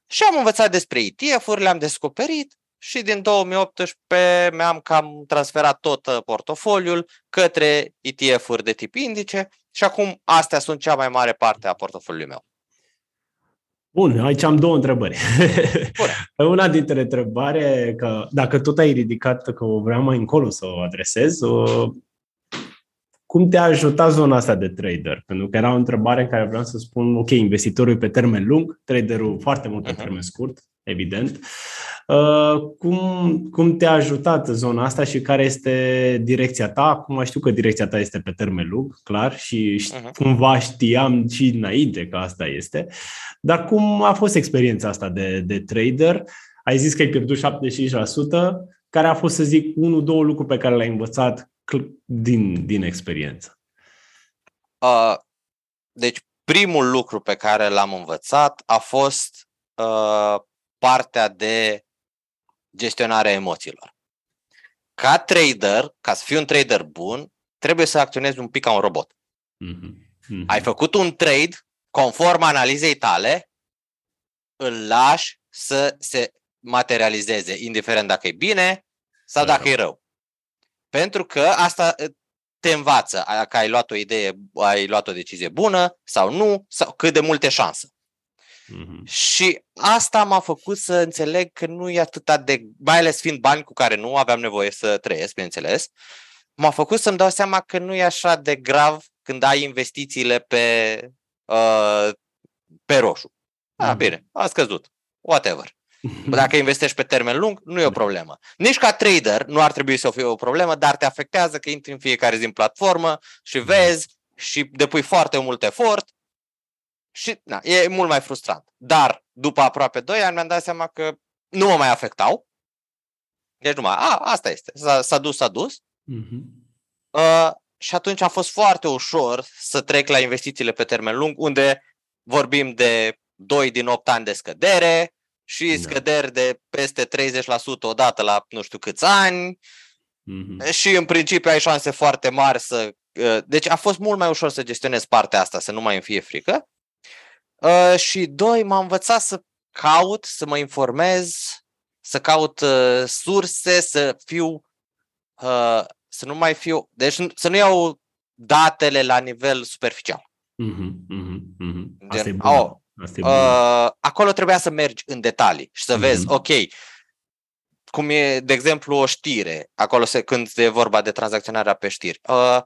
Și am învățat despre ETF-uri, le-am descoperit și din 2018 mi-am cam transferat tot uh, portofoliul către ETF-uri de tip indice și acum astea sunt cea mai mare parte a portofoliului meu. Bun, aici am două întrebări. Bun. Una dintre întrebare, că dacă tot ai ridicat că o vreau mai încolo să o adresez, o, cum te-a ajutat zona asta de trader? Pentru că era o întrebare în care vreau să spun, ok, investitorul pe termen lung, traderul foarte mult pe uh-huh. termen scurt, evident. Uh, cum, cum te-a ajutat zona asta și care este direcția ta? Acum știu că direcția ta este pe termen lung, clar, și uh-huh. cumva știam și înainte că asta este. Dar cum a fost experiența asta de, de trader? Ai zis că ai pierdut 75%. Care a fost, să zic, unul, două lucruri pe care le-ai învățat din, din experiență? Uh, deci, primul lucru pe care l-am învățat a fost uh, partea de gestionare a emoțiilor. Ca trader, ca să fii un trader bun, trebuie să acționezi un pic ca un robot. Mm-hmm. Mm-hmm. Ai făcut un trade conform analizei tale, îl lași să se materializeze, indiferent dacă e bine sau dacă e rău. Pentru că asta te învață că ai luat o idee, ai luat o decizie bună sau nu, sau cât de multe șanse. Mm-hmm. Și asta m-a făcut să înțeleg că nu e atât de, mai ales fiind bani cu care nu aveam nevoie să trăiesc, bineînțeles, m-a făcut să-mi dau seama că nu e așa de grav când ai investițiile pe, uh, pe roșu. Mm-hmm. Ah, bine, a scăzut. Whatever. Dacă investești pe termen lung, nu e o problemă. Nici ca trader nu ar trebui să fie o problemă, dar te afectează că intri în fiecare zi în platformă și vezi și depui foarte mult efort și na, e mult mai frustrant. Dar după aproape 2 ani mi-am dat seama că nu mă mai afectau. Deci numai, a, asta este. S-a, s-a dus, s-a dus. Uh-huh. Uh, și atunci a fost foarte ușor să trec la investițiile pe termen lung, unde vorbim de 2 din 8 ani de scădere, și da. scăderi de peste 30% odată la nu știu câți ani mm-hmm. și în principiu ai șanse foarte mari să... Uh, deci a fost mult mai ușor să gestionez partea asta, să nu mai îmi fie frică. Uh, și doi, m-am învățat să caut, să mă informez, să caut uh, surse, să fiu... Să nu mai fiu... Deci să nu iau datele la nivel superficial. Mm-hmm, mm-hmm. Asta Gen, e oh, Asta e uh, acolo trebuia să mergi în detalii și să mm-hmm. vezi, ok, cum e, de exemplu, o știre, acolo se, când e vorba de tranzacționarea pe știri. Uh,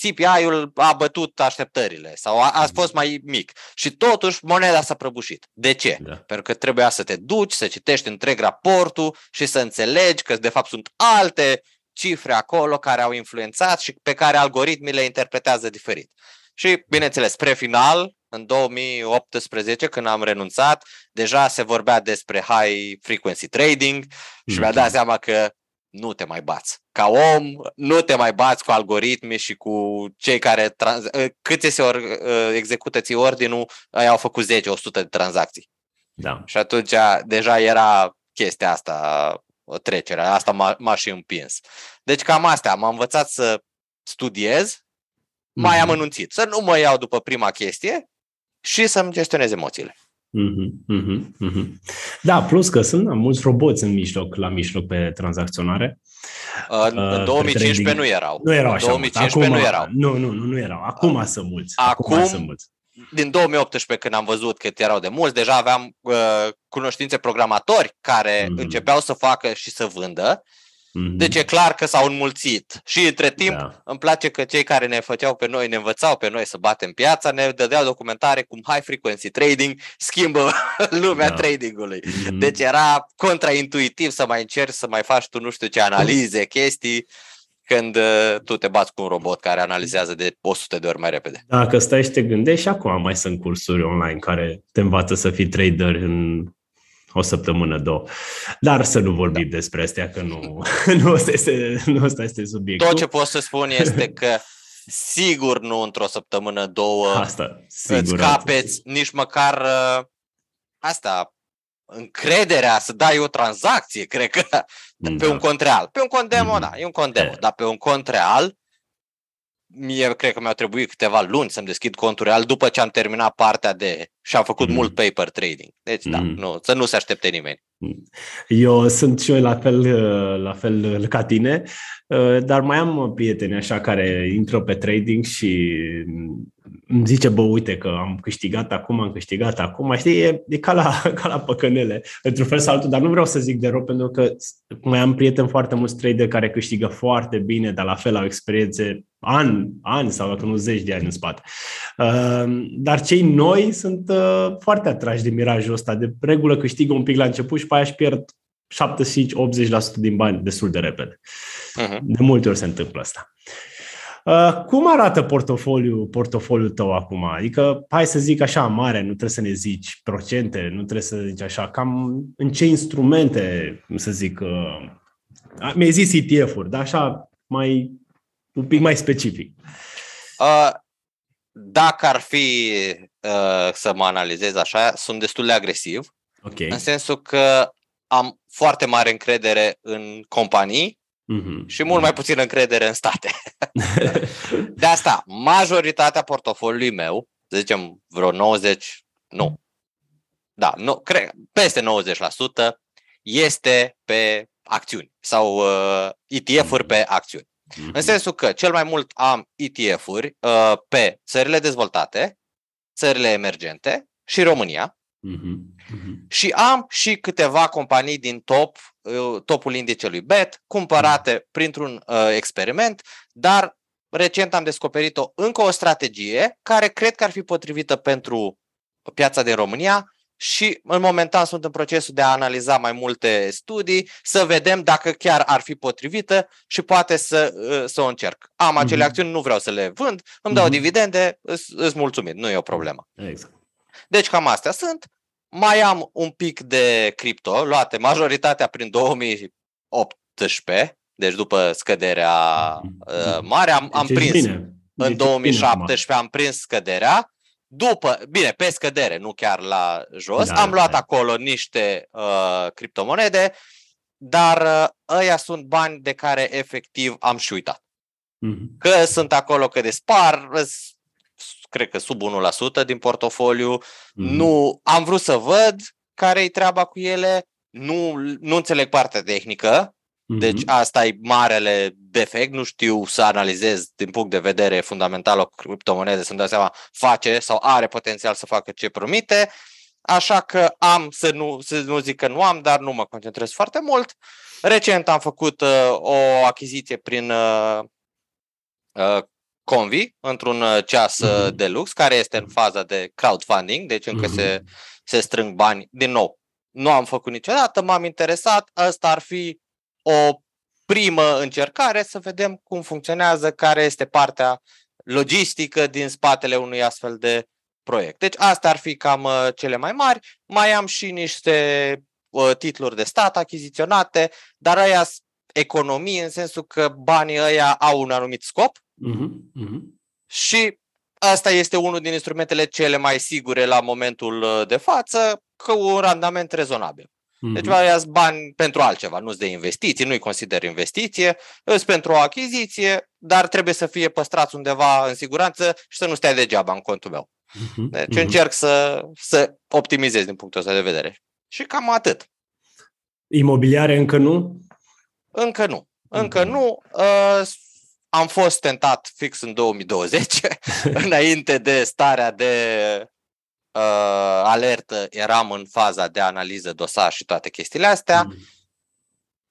CPI-ul a bătut așteptările sau a, a mhm. fost mai mic și totuși moneda s-a prăbușit. De ce? Da. Pentru că trebuia să te duci, să citești întreg raportul și să înțelegi că de fapt sunt alte cifre acolo care au influențat și pe care algoritmii le interpretează diferit. Și, bineînțeles, spre final, în 2018, când am renunțat, deja se vorbea despre high frequency trading și mi-a dat seama că nu te mai bați. Ca om, nu te mai bați cu algoritmi și cu cei care... Trans- ă, cât se or, ă, execută ți ordinul, ei au făcut 10-100 de tranzacții. Da. Și atunci deja era chestia asta, o trecere. Asta m-a, m-a și împins. Deci cam astea. M-am învățat să studiez, mai am mhm. anunțit. Să nu mă iau după prima chestie și să-mi gestionez emoțiile. Mm-hmm, mm-hmm, mm-hmm. Da, plus că sunt mulți roboți în mijloc, la mijloc pe tranzacționare. Uh, în 2015 nu erau. Nu erau așa. În 2015 acum, nu erau. Nu, nu, nu, nu erau. Acum uh, sunt mulți. Acum, acum sunt mulți. din 2018 când am văzut că erau de mulți, deja aveam uh, cunoștințe programatori care mm-hmm. începeau să facă și să vândă Mm-hmm. Deci e clar că s-au înmulțit. Și între timp da. îmi place că cei care ne făceau pe noi, ne învățau pe noi să batem piața, ne dădeau documentare cum high frequency trading schimbă lumea da. tradingului. Mm-hmm. Deci era contraintuitiv să mai încerci să mai faci tu nu știu ce analize, chestii când uh, tu te bați cu un robot care analizează de 100 de ori mai repede. Dacă stai și te gândești, și acum mai sunt cursuri online care te învață să fii trader în o săptămână, două. Dar să nu vorbim da. despre astea, că nu, nu, asta este, nu asta este subiectul. Tot ce pot să spun este că sigur nu într-o săptămână, două asta, sigur, îți capeți nici măcar uh, asta, încrederea să dai o tranzacție, cred că, da. pe un cont real. Pe un cont demo, mm-hmm. da, e un cont demo, dar pe un cont real, mie cred că mi-au trebuit câteva luni să-mi deschid contul real după ce am terminat partea de și am făcut mm. mult paper trading. Deci, mm. da, nu, să nu se aștepte nimeni. Mm. Eu sunt și eu la fel, la fel ca tine, dar mai am prieteni așa care intră pe trading și îmi zice, bă, uite că am câștigat acum, am câștigat acum, știi, e, e ca, la, ca la păcănele, într-un fel sau altul, dar nu vreau să zic de rău, pentru că mai am prieteni foarte mulți trader care câștigă foarte bine, dar la fel au experiențe ani, ani sau dacă nu zeci de ani în spate. Uh, dar cei noi sunt uh, foarte atrași de mirajul ăsta, de regulă câștigă un pic la început și pe aia își pierd 75-80% din bani destul de repede. Uh-huh. De multe ori se întâmplă asta. Uh, cum arată portofoliul, portofoliul tău acum? Adică, hai să zic așa, mare, nu trebuie să ne zici procente, nu trebuie să zici așa, cam în ce instrumente, să zic, uh, mi-ai zis ETF-uri, dar așa, mai, un pic mai specific. Uh, dacă ar fi uh, să mă analizez așa, sunt destul de agresiv, okay. în sensul că am foarte mare încredere în companii Mm-hmm. Și mult mai puțin încredere în state. de asta, majoritatea portofoliului meu, să zicem vreo 90, nu, da, nu, cred, peste 90% este pe acțiuni sau uh, ETF-uri pe acțiuni. Mm-hmm. În sensul că cel mai mult am ETF-uri uh, pe țările dezvoltate, țările emergente și România. Mm-hmm. Mm-hmm. Și am și câteva companii din top, uh, topul indicelui BET, cumpărate mm-hmm. printr-un uh, experiment, dar recent am descoperit o, încă o strategie care cred că ar fi potrivită pentru piața din România și în momentan sunt în procesul de a analiza mai multe studii, să vedem dacă chiar ar fi potrivită și poate să, uh, să o încerc. Am acele mm-hmm. acțiuni, nu vreau să le vând, îmi mm-hmm. dau dividende, îți mulțumit, nu e o problemă. Exact. Deci cam astea sunt. Mai am un pic de cripto, luate majoritatea prin 2018, deci după scăderea uh, mare, am, am deci prins. Bine. În deci 2017 bine, am prins scăderea. După, bine, pe scădere, nu chiar la jos, da, am luat da. acolo niște uh, criptomonede, dar uh, ăia sunt bani de care efectiv am și uitat. Mm-hmm. Că sunt acolo, că dispar, cred că sub 1% din portofoliu. Mm. Nu, am vrut să văd care e treaba cu ele, nu, nu înțeleg partea tehnică, mm-hmm. deci asta e marele defect, nu știu să analizez din punct de vedere fundamental o criptomonedă, să-mi dau seama face sau are potențial să facă ce promite, așa că am, să nu, să nu zic că nu am, dar nu mă concentrez foarte mult. Recent am făcut uh, o achiziție prin uh, uh, Convi într-un uh, ceas mm-hmm. de lux care este în faza de crowdfunding, deci încă mm-hmm. se, se strâng bani. Din nou, nu am făcut niciodată, m-am interesat, asta ar fi o primă încercare să vedem cum funcționează, care este partea logistică din spatele unui astfel de proiect. Deci astea ar fi cam uh, cele mai mari. Mai am și niște titluri de stat achiziționate, dar aia economii în sensul că banii ăia au un anumit scop Uh-huh, Și asta este unul din instrumentele cele mai sigure la momentul uh, de față, cu un randament rezonabil. Uh-huh. Deci ia bani pentru altceva, nu-ți de investiții, nu-i consider investiție, îți pentru o achiziție, dar trebuie să fie păstrați undeva în siguranță și să nu stai degeaba în contul meu. Uh-huh. Deci uh-huh. încerc să, să optimizez din punctul ăsta de vedere. Și cam atât. Imobiliare încă nu? Încă nu. Încă nu. Uh, am fost tentat fix în 2020, înainte de starea de uh, alertă, eram în faza de analiză dosar și toate chestiile astea.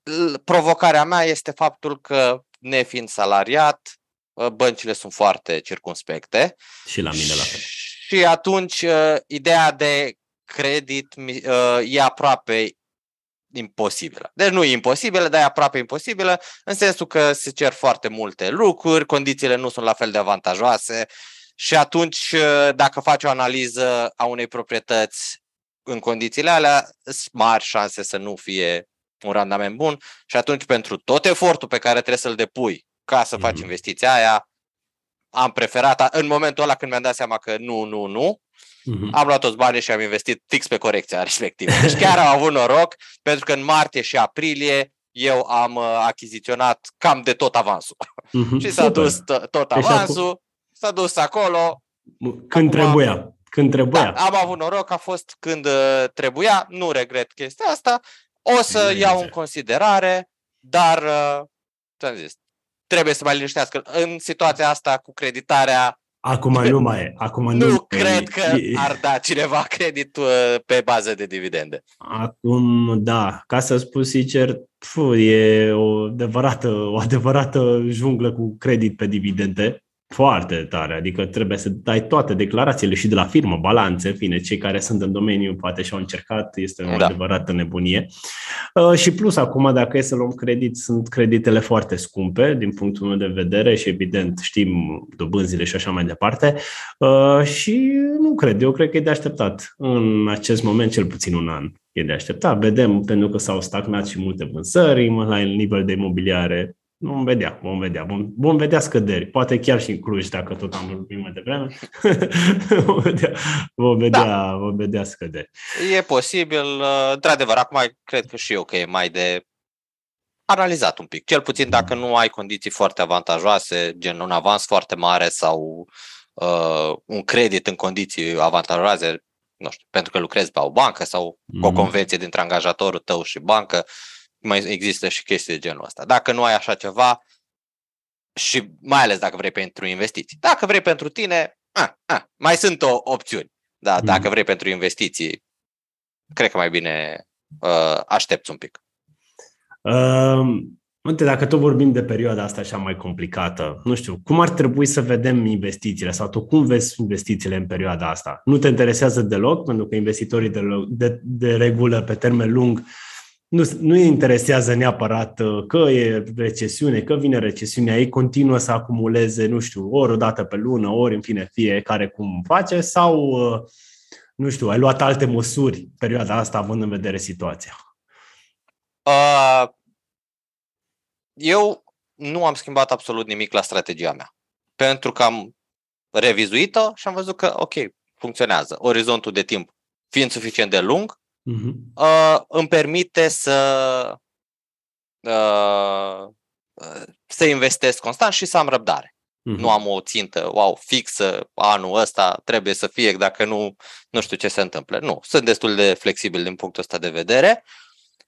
Mm. Provocarea mea este faptul că, nefiind salariat, uh, băncile sunt foarte circunspecte. Și la mine la fel. Și atunci, uh, ideea de credit uh, e aproape imposibilă. Deci nu e imposibilă, dar e aproape imposibilă, în sensul că se cer foarte multe lucruri, condițiile nu sunt la fel de avantajoase și atunci uh, dacă faci o analiză a unei proprietăți în condițiile alea, sunt mari șanse să nu fie un randament bun și atunci pentru tot efortul pe care trebuie să-l depui ca să faci mm-hmm. investiția aia, am preferat, în momentul ăla când mi-am dat seama că nu, nu, nu, Uh-huh. Am luat toți banii și am investit fix pe corecția respectivă. Deci chiar am avut noroc, pentru că în martie și aprilie eu am uh, achiziționat cam de tot avansul. Uh-huh. și s-a Super. dus tot avansul, acum... s-a dus acolo. Când acum, trebuia. Când trebuia. Da, am avut noroc, a fost când uh, trebuia, nu regret chestia asta. O să Bine, iau în considerare, dar, uh, ți-am zis, trebuie să mai liniștească. În situația asta cu creditarea, Acum nu mai e. Acum nu, nu cred că ar da cineva credit uh, pe bază de dividende. Acum, da, ca să spun sincer, pf, e o adevărată, o adevărată junglă cu credit pe dividende foarte tare, adică trebuie să dai toate declarațiile și de la firmă, balanțe, în fine, cei care sunt în domeniu poate și-au încercat, este o da. adevărată nebunie. Uh, și plus, acum, dacă e să luăm credit, sunt creditele foarte scumpe, din punctul meu de vedere, și evident știm dobânzile și așa mai departe. Uh, și nu cred, eu cred că e de așteptat. În acest moment, cel puțin un an, e de așteptat. Vedem, pentru că s-au stagnat și multe vânzări la nivel de imobiliare, Vom vedea, vom vedea. Vom, vom vedea scăderi. Poate chiar și în Cluj, dacă tot am vorbit mai devreme. vom, vedea, vom, vedea, da. vom vedea scăderi. E posibil. Uh, într-adevăr, acum cred că și eu că e mai de analizat un pic. Cel puțin dacă nu ai condiții foarte avantajoase, gen un avans foarte mare sau uh, un credit în condiții avantajoase, nu știu, pentru că lucrezi pe o bancă sau mm. o mhm. convenție dintre angajatorul tău și bancă, mai există și chestii de genul ăsta. Dacă nu ai așa ceva, și mai ales dacă vrei pentru investiții. Dacă vrei pentru tine, a, a, mai sunt o opțiuni. Da, mm. dacă vrei pentru investiții, cred că mai bine uh, aștepți un pic. Uh, uite, dacă tot vorbim de perioada asta așa mai complicată, nu știu, cum ar trebui să vedem investițiile sau tu cum vezi investițiile în perioada asta? Nu te interesează deloc, pentru că investitorii de, de, de regulă pe termen lung nu, nu îi interesează neapărat uh, că e recesiune, că vine recesiunea, ei continuă să acumuleze, nu știu, ori o dată pe lună, ori în fine fiecare cum face sau, uh, nu știu, ai luat alte măsuri perioada asta având în vedere situația? Uh, eu nu am schimbat absolut nimic la strategia mea. Pentru că am revizuit-o și am văzut că, ok, funcționează. Orizontul de timp fiind suficient de lung, uh-huh. uh, îmi permite să uh, să investesc constant și să am răbdare. Uh-huh. Nu am o țintă, wow, fixă, anul ăsta trebuie să fie, dacă nu, nu știu ce se întâmplă. Nu, sunt destul de flexibil din punctul ăsta de vedere.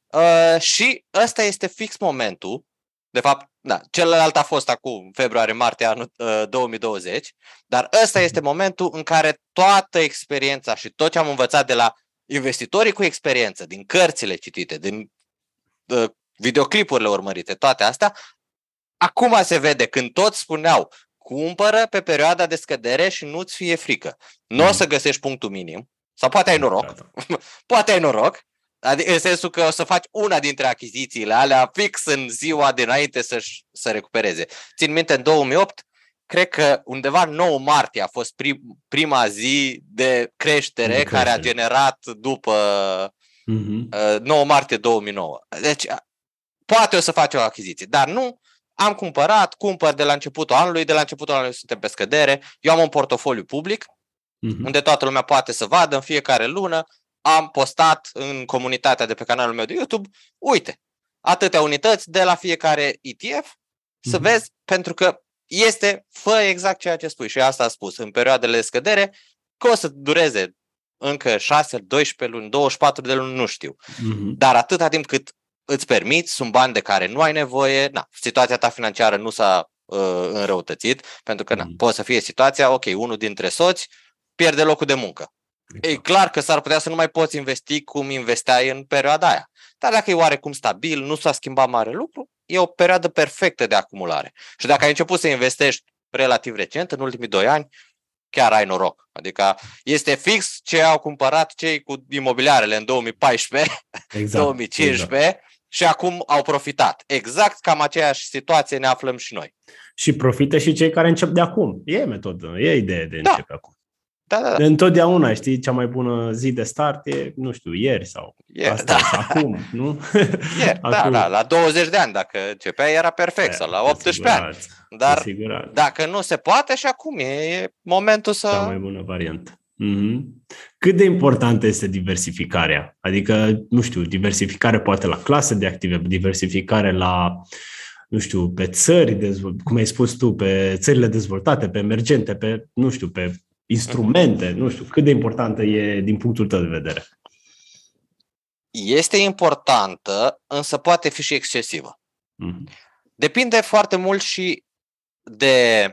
Uh, și ăsta este fix momentul, de fapt, da, celălalt a fost acum februarie-martie anul uh, 2020, dar ăsta este momentul în care toată experiența și tot ce am învățat de la investitorii cu experiență, din cărțile citite, din uh, videoclipurile urmărite, toate astea, acum se vede când toți spuneau cumpără pe perioada de scădere și nu-ți fie frică. Nu o mm. să găsești punctul minim, sau poate ai noroc, poate ai noroc, adică în sensul că o să faci una dintre achizițiile alea fix în ziua dinainte să să recupereze. Țin minte, în 2008 cred că undeva 9 martie a fost prim, prima zi de creștere, de creștere care a generat după uh-huh. 9 martie 2009. Deci poate o să faci o achiziție, dar nu am cumpărat, cumpăr de la începutul anului, de la începutul anului suntem pe scădere, eu am un portofoliu public uh-huh. unde toată lumea poate să vadă în fiecare lună, am postat în comunitatea de pe canalul meu de YouTube, uite, atâtea unități de la fiecare ETF, să uh-huh. vezi, pentru că este, fă exact ceea ce spui și asta a spus, în perioadele de scădere, că o să dureze încă 6, 12 luni, 24 de luni, nu știu. Mm-hmm. Dar atâta timp cât îți permiți, sunt bani de care nu ai nevoie, na, situația ta financiară nu s-a uh, înrăutățit, pentru că na, mm-hmm. poate să fie situația, ok, unul dintre soți pierde locul de muncă. Exact. E clar că s-ar putea să nu mai poți investi cum investeai în perioada aia. Dar dacă e oarecum stabil, nu s-a schimbat mare lucru, e o perioadă perfectă de acumulare. Și dacă ai început să investești relativ recent, în ultimii doi ani, chiar ai noroc. Adică este fix ce au cumpărat cei cu imobiliarele în 2014, exact, 2015 exact. și acum au profitat. Exact cam aceeași situație ne aflăm și noi. Și profită și cei care încep de acum. E metodă, e idee de da. începe acum. Da, da, da. Întotdeauna, știi, cea mai bună zi de start e, nu știu, ieri sau yeah, asta, da. acum, nu? Yeah, da, acum. Da, da, la 20 de ani, dacă începea, era perfect, yeah, sau la 18 ani. Dar dacă nu se poate, și acum e, e momentul să... Cea mai bună variantă. Mm-hmm. Cât de importantă este diversificarea? Adică, nu știu, diversificare poate la clase de active, diversificare la, nu știu, pe țări, cum ai spus tu, pe țările dezvoltate, pe emergente, pe, nu știu, pe instrumente, nu știu, cât de importantă e din punctul tău de vedere? Este importantă, însă poate fi și excesivă. Mm-hmm. Depinde foarte mult și de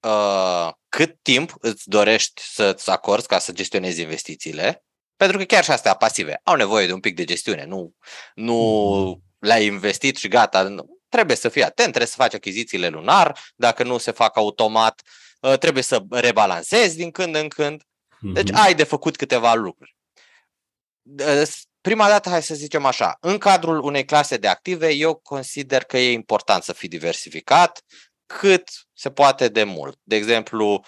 uh, cât timp îți dorești să-ți acorzi ca să gestionezi investițiile, pentru că chiar și astea pasive au nevoie de un pic de gestiune. Nu, nu le-ai investit și gata. Nu. Trebuie să fii atent, trebuie să faci achizițiile lunar, dacă nu se fac automat, ă, trebuie să rebalancezi din când în când. Deci mhm. ai de făcut câteva lucruri. Prima dată, hai să zicem așa, în cadrul unei clase de active, eu consider că e important să fii diversificat cât se poate de mult. De exemplu,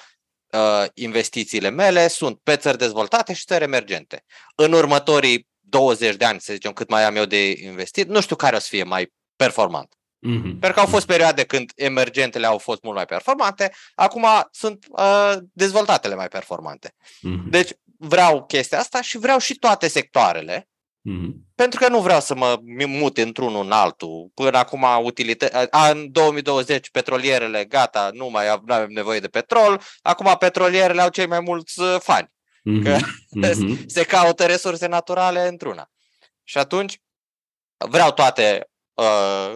ă, investițiile mele sunt pe țări dezvoltate și țări emergente. În următorii 20 de ani, să zicem, cât mai am eu de investit, nu știu care o să fie mai performant. Mm-hmm. Pentru că au fost perioade când emergentele au fost mult mai performante, acum sunt uh, dezvoltatele mai performante. Mm-hmm. Deci vreau chestia asta și vreau și toate sectoarele, mm-hmm. pentru că nu vreau să mă mut într-unul în altul. Până acum, utilită- în 2020, petrolierele, gata, nu mai avem nevoie de petrol, acum petrolierele au cei mai mulți uh, fani. Mm-hmm. Că mm-hmm. se caută resurse naturale într-una. Și atunci vreau toate uh,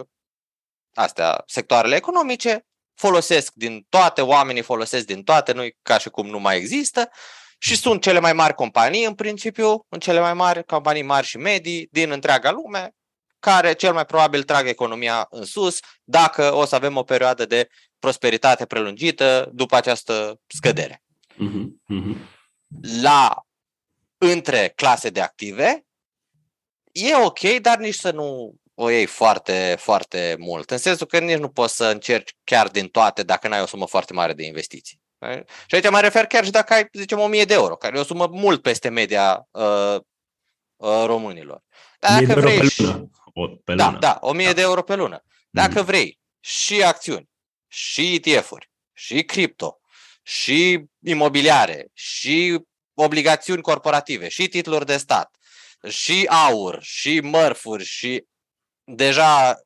astea, sectoarele economice, folosesc din toate, oamenii folosesc din toate, nu ca și cum nu mai există și sunt cele mai mari companii, în principiu, în cele mai mari companii mari și medii din întreaga lume, care cel mai probabil trag economia în sus dacă o să avem o perioadă de prosperitate prelungită după această scădere. Uh-huh. La între clase de active, e ok, dar nici să nu o iei foarte, foarte mult. În sensul că nici nu poți să încerci chiar din toate dacă n-ai o sumă foarte mare de investiții. Și aici mă refer chiar și dacă ai, zicem, 1000 de euro, care e o sumă mult peste media uh, uh, românilor. Dar dacă vrei pe lună. O, pe da, lună. da, 1000 da. de euro pe lună. Dacă mm. vrei și acțiuni, și ETF-uri, și cripto, și imobiliare, și obligațiuni corporative, și titluri de stat, și aur, și mărfuri, și deja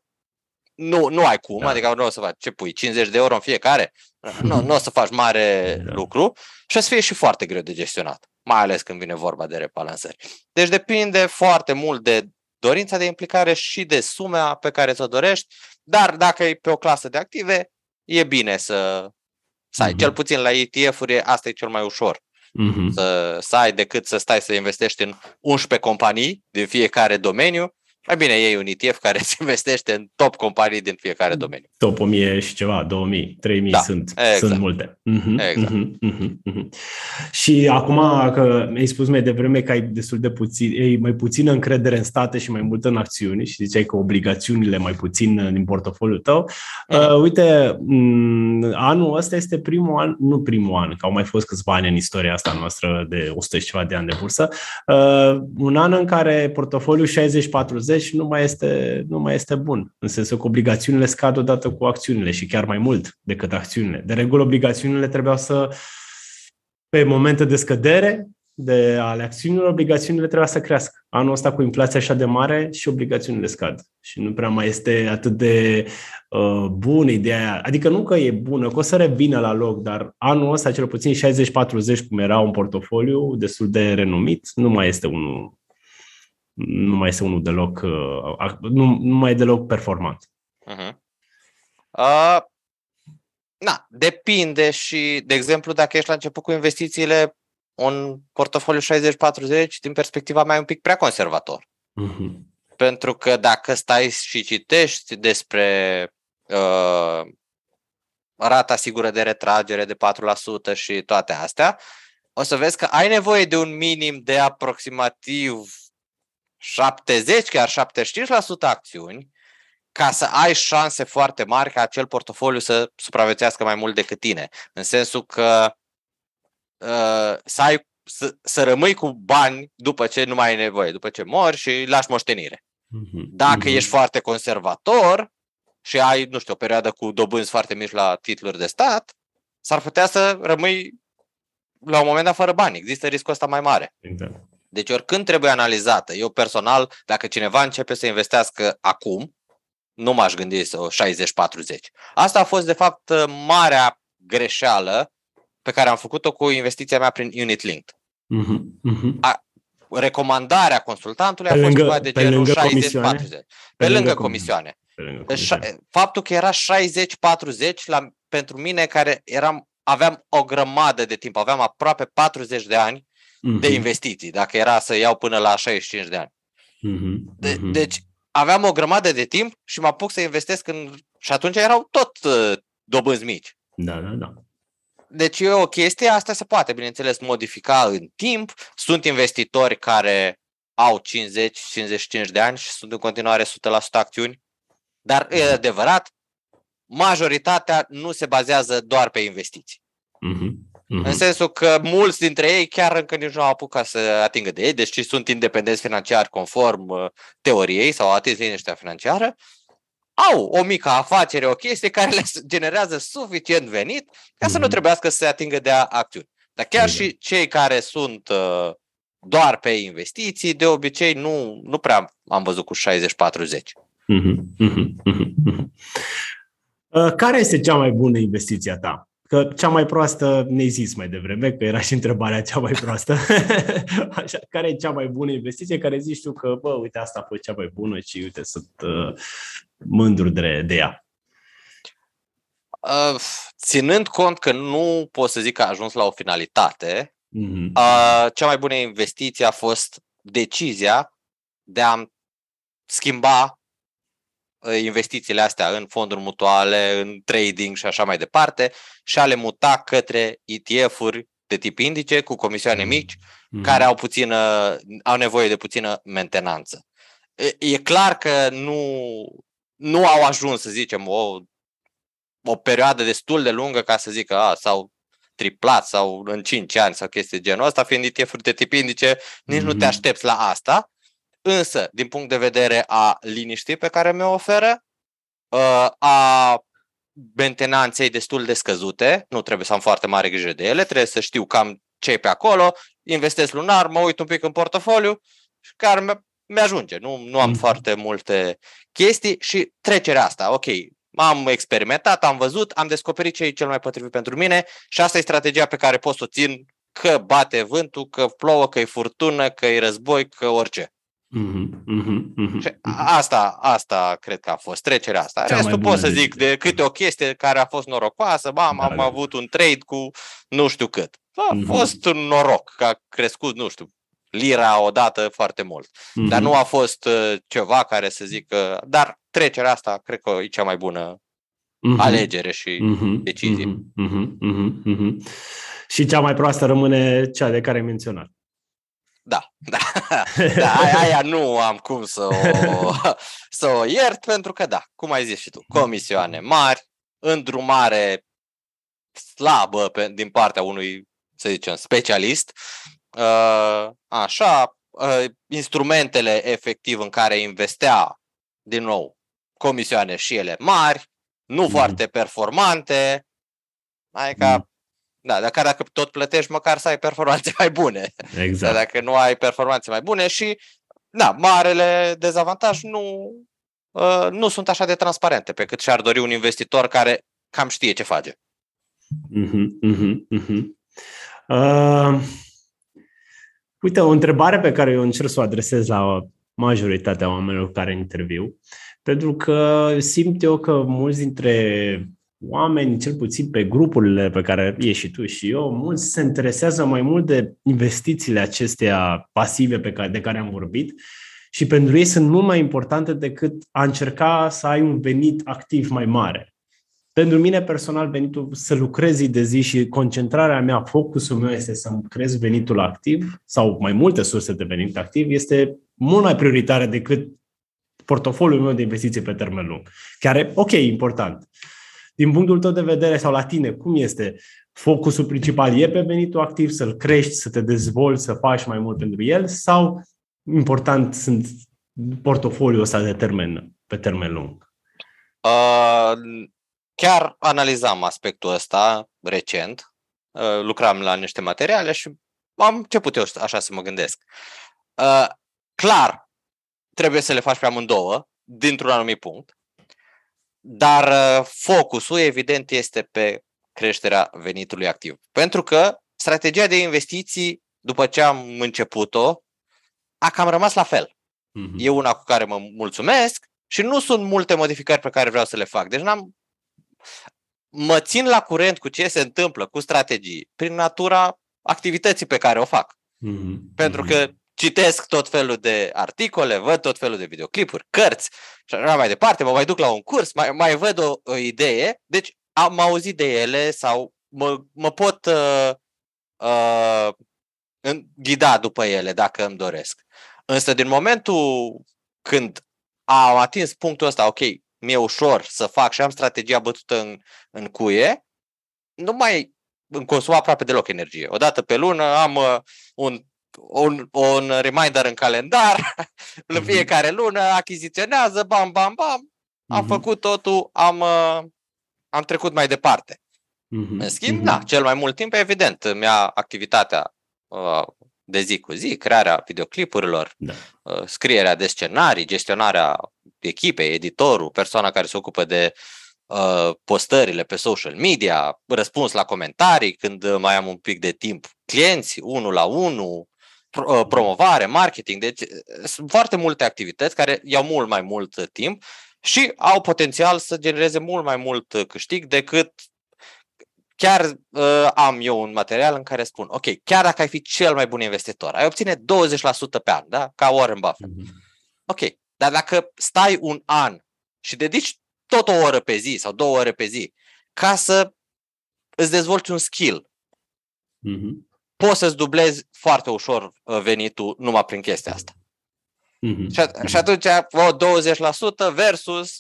nu, nu ai cum, da. adică nu o să faci, ce pui, 50 de euro în fiecare? Nu, nu o să faci mare da. lucru și o să fie și foarte greu de gestionat, mai ales când vine vorba de repalansări. Deci depinde foarte mult de dorința de implicare și de suma pe care ți-o dorești, dar dacă e pe o clasă de active, e bine să, să ai. Mm-hmm. Cel puțin la ETF-uri asta e cel mai ușor. Mm-hmm. Să, să ai decât să stai să investești în 11 companii din fiecare domeniu mai bine iei un ETF care se investește în top companii din fiecare domeniu. Top 1000 și ceva, 2000, 3000 da, sunt, exact. sunt multe. Uh-huh, exact. Uh-huh, uh-huh, uh-huh. Și acum că mi-ai spus mai devreme că ai destul de puțin, ai mai puțină încredere în state și mai mult în acțiuni și ziceai că obligațiunile mai puțin din portofoliul tău. Uh-huh. Uh, uite, m- anul ăsta este primul an, nu primul an, că au mai fost câțiva ani în istoria asta noastră de 100 și ceva de ani de bursă, uh, un an în care portofoliul 60-40 și nu mai este, nu mai este bun. În sensul că obligațiunile scad odată cu acțiunile și chiar mai mult decât acțiunile. De regulă, obligațiunile trebuiau să, pe momente de scădere de ale acțiunilor, obligațiunile trebuia să crească. Anul ăsta cu inflația așa de mare și obligațiunile scad. Și nu prea mai este atât de uh, bună ideea. Adică nu că e bună, că o să revină la loc, dar anul ăsta cel puțin 60-40 cum era un portofoliu destul de renumit, nu mai este unul nu mai este unul deloc, uh, nu, nu mai e deloc performant. Uh-huh. Uh, na, depinde și, de exemplu, dacă ești la început cu investițiile, un portofoliu 60-40, din perspectiva mea, e un pic prea conservator. Uh-huh. Pentru că dacă stai și citești despre uh, rata sigură de retragere de 4% și toate astea, o să vezi că ai nevoie de un minim de aproximativ 70, chiar 75% acțiuni, ca să ai șanse foarte mari ca acel portofoliu să supraviețuiască mai mult decât tine. În sensul că uh, să, ai, să, să rămâi cu bani după ce nu mai ai nevoie, după ce mori și lași moștenire. Mm-hmm. Dacă mm-hmm. ești foarte conservator și ai, nu știu, o perioadă cu dobânzi foarte mici la titluri de stat, s-ar putea să rămâi la un moment dat fără bani. Există riscul ăsta mai mare. Exact. Deci oricând trebuie analizată. Eu personal, dacă cineva începe să investească acum, nu m-aș gândi să o 60-40. Asta a fost, de fapt, marea greșeală pe care am făcut-o cu investiția mea prin Unit Linked. Uh-huh, uh-huh. A, recomandarea consultantului pe a fost lângă, ceva de genul 60-40. Pe, pe lângă comisioane. Pe lângă comisioane. Faptul că era 60-40 la, pentru mine, care eram aveam o grămadă de timp, aveam aproape 40 de ani mm-hmm. de investiții, dacă era să iau până la 65 de ani. Mm-hmm. De, mm-hmm. deci aveam o grămadă de timp și mă apuc să investesc în... Și atunci erau tot uh, dobânzi mici. Da, da, da. Deci e o chestie, asta se poate, bineînțeles, modifica în timp. Sunt investitori care au 50-55 de ani și sunt în continuare 100% acțiuni, dar e mhm. adevărat, majoritatea nu se bazează doar pe investiții. Mm-hmm. Mm-hmm. În sensul că mulți dintre ei chiar încă nici nu au apucat să atingă de ei, deci sunt independenți financiari conform uh, teoriei sau atins liniștea financiară, au o mică afacere, o chestie care le generează suficient venit ca să mm-hmm. nu trebuiască să se atingă de acțiuni. Dar chiar mm-hmm. și cei care sunt uh, doar pe investiții, de obicei nu, nu prea am văzut cu 60-40. Mm-hmm. Mm-hmm. Uh, care este cea mai bună investiție a ta? Că cea mai proastă ne-ai zis mai devreme, că era și întrebarea cea mai proastă. Așa, care e cea mai bună investiție care zici tu că, bă, uite, asta a fost cea mai bună și uite, sunt uh, mândru de, de ea? Uh, ținând cont că nu pot să zic că a ajuns la o finalitate, mm-hmm. uh, cea mai bună investiție a fost decizia de a schimba Uh, investițiile astea în fonduri mutuale, în trading și așa mai departe și a le muta către ETF-uri de tip indice cu comisioane mm. mici mm-hmm. care au puțină, au nevoie de puțină mentenanță. E, e clar că nu, nu au ajuns, să zicem, o, o perioadă destul de lungă ca să zică, a, sau triplat sau în 5 ani sau chestii genul ăsta, fiind ETF-uri de tip indice, nici mm-hmm. nu te mm-hmm. aștepți la asta, Însă, din punct de vedere a liniștii pe care mi-o oferă, uh, a mentenanței destul de scăzute, nu trebuie să am foarte mare grijă de ele, trebuie să știu cam ce e pe acolo, investesc lunar, mă uit un pic în portofoliu și care mi-ajunge. Nu, nu am mm. foarte multe chestii și trecerea asta, ok, am experimentat, am văzut, am descoperit ce e cel mai potrivit pentru mine și asta e strategia pe care pot să o țin că bate vântul, că plouă, că e furtună, că e război, că orice. Mm-hmm, mm-hmm, și asta, asta cred că a fost trecerea asta. Cea Restul pot să zic de câte o chestie care a fost norocoasă, bam, da, am da. avut un trade cu nu știu cât. A mm-hmm. fost un noroc, că a crescut, nu știu, lira odată foarte mult. Mm-hmm. Dar nu a fost uh, ceva care să zic, uh, dar trecerea asta cred că e cea mai bună mm-hmm. alegere și mm-hmm. decizie. Mm-hmm. Mm-hmm. Mm-hmm. Și cea mai proastă rămâne cea de care ai menționat. Da, da, da aia, aia nu am cum să o, să o iert, pentru că da, cum ai zis și tu, comisioane mari, îndrumare slabă pe, din partea unui, să zicem, specialist, uh, așa, uh, instrumentele efectiv în care investea, din nou, comisioane și ele mari, nu mm. foarte performante, adică mm. Da, dacă, dacă tot plătești, măcar să ai performanțe mai bune. Exact. Dar dacă nu ai performanțe mai bune și, da, marele dezavantaj nu, uh, nu sunt așa de transparente pe cât și-ar dori un investitor care cam știe ce face. Uh-huh, uh-huh, uh-huh. Uh, uite, o întrebare pe care eu încerc să o adresez la majoritatea oamenilor care interviu, pentru că simt eu că mulți dintre oameni, cel puțin pe grupurile pe care e și tu și eu, mulți se interesează mai mult de investițiile acestea pasive pe care, de care am vorbit și pentru ei sunt mult mai importante decât a încerca să ai un venit activ mai mare. Pentru mine personal venitul să lucrez zi de zi și concentrarea mea, focusul meu este să crez venitul activ sau mai multe surse de venit activ este mult mai prioritară decât portofoliul meu de investiții pe termen lung. Care, ok, important. Din punctul tău de vedere sau la tine, cum este? Focusul principal e pe venitul activ, să-l crești, să te dezvolți, să faci mai mult pentru el sau important sunt portofoliul ăsta de termen, pe termen lung? Uh, chiar analizam aspectul ăsta recent, uh, lucram la niște materiale și am început eu așa să mă gândesc. Uh, clar, trebuie să le faci pe amândouă, dintr-un anumit punct, dar uh, focusul, evident, este pe creșterea venitului activ. Pentru că strategia de investiții, după ce am început-o, a cam rămas la fel. Mm-hmm. E una cu care mă mulțumesc și nu sunt multe modificări pe care vreau să le fac. Deci n-am... mă țin la curent cu ce se întâmplă cu strategii prin natura activității pe care o fac. Mm-hmm. Pentru că citesc tot felul de articole, văd tot felul de videoclipuri, cărți și așa mai departe, mă mai duc la un curs, mai, mai văd o, o idee, deci am auzit de ele sau mă, mă pot uh, uh, ghida după ele dacă îmi doresc. Însă din momentul când am atins punctul ăsta, ok, mi-e ușor să fac și am strategia bătută în, în cuie, nu mai îmi consum aproape deloc energie. O dată pe lună am uh, un, un, un reminder în calendar, în mhm. fiecare lună achiziționează, bam, bam, bam, am mm-hmm. făcut totul, am, uh, am trecut mai departe. Mm-hmm. În schimb, mm-hmm. da, cel mai mult timp, evident, mi-a activitatea uh, de zi cu zi, crearea videoclipurilor, da. uh, scrierea de scenarii, gestionarea echipei, editorul, persoana care se ocupă de uh, postările pe social media, răspuns la comentarii când mai am un pic de timp, clienți, unul la unul, pro, uh, promovare, marketing. Deci sunt foarte multe activități care iau mult mai mult timp și au potențial să genereze mult mai mult câștig decât chiar uh, am eu un material în care spun, ok, chiar dacă ai fi cel mai bun investitor, ai obține 20% pe an, da? Ca Warren Buffett. Mm-hmm. Ok, dar dacă stai un an și dedici tot o oră pe zi sau două ore pe zi ca să îți dezvolți un skill, mm-hmm. Poți să-ți dublezi foarte ușor uh, venitul numai prin chestia asta. Mm-hmm. Și, a- și atunci, o 20% versus,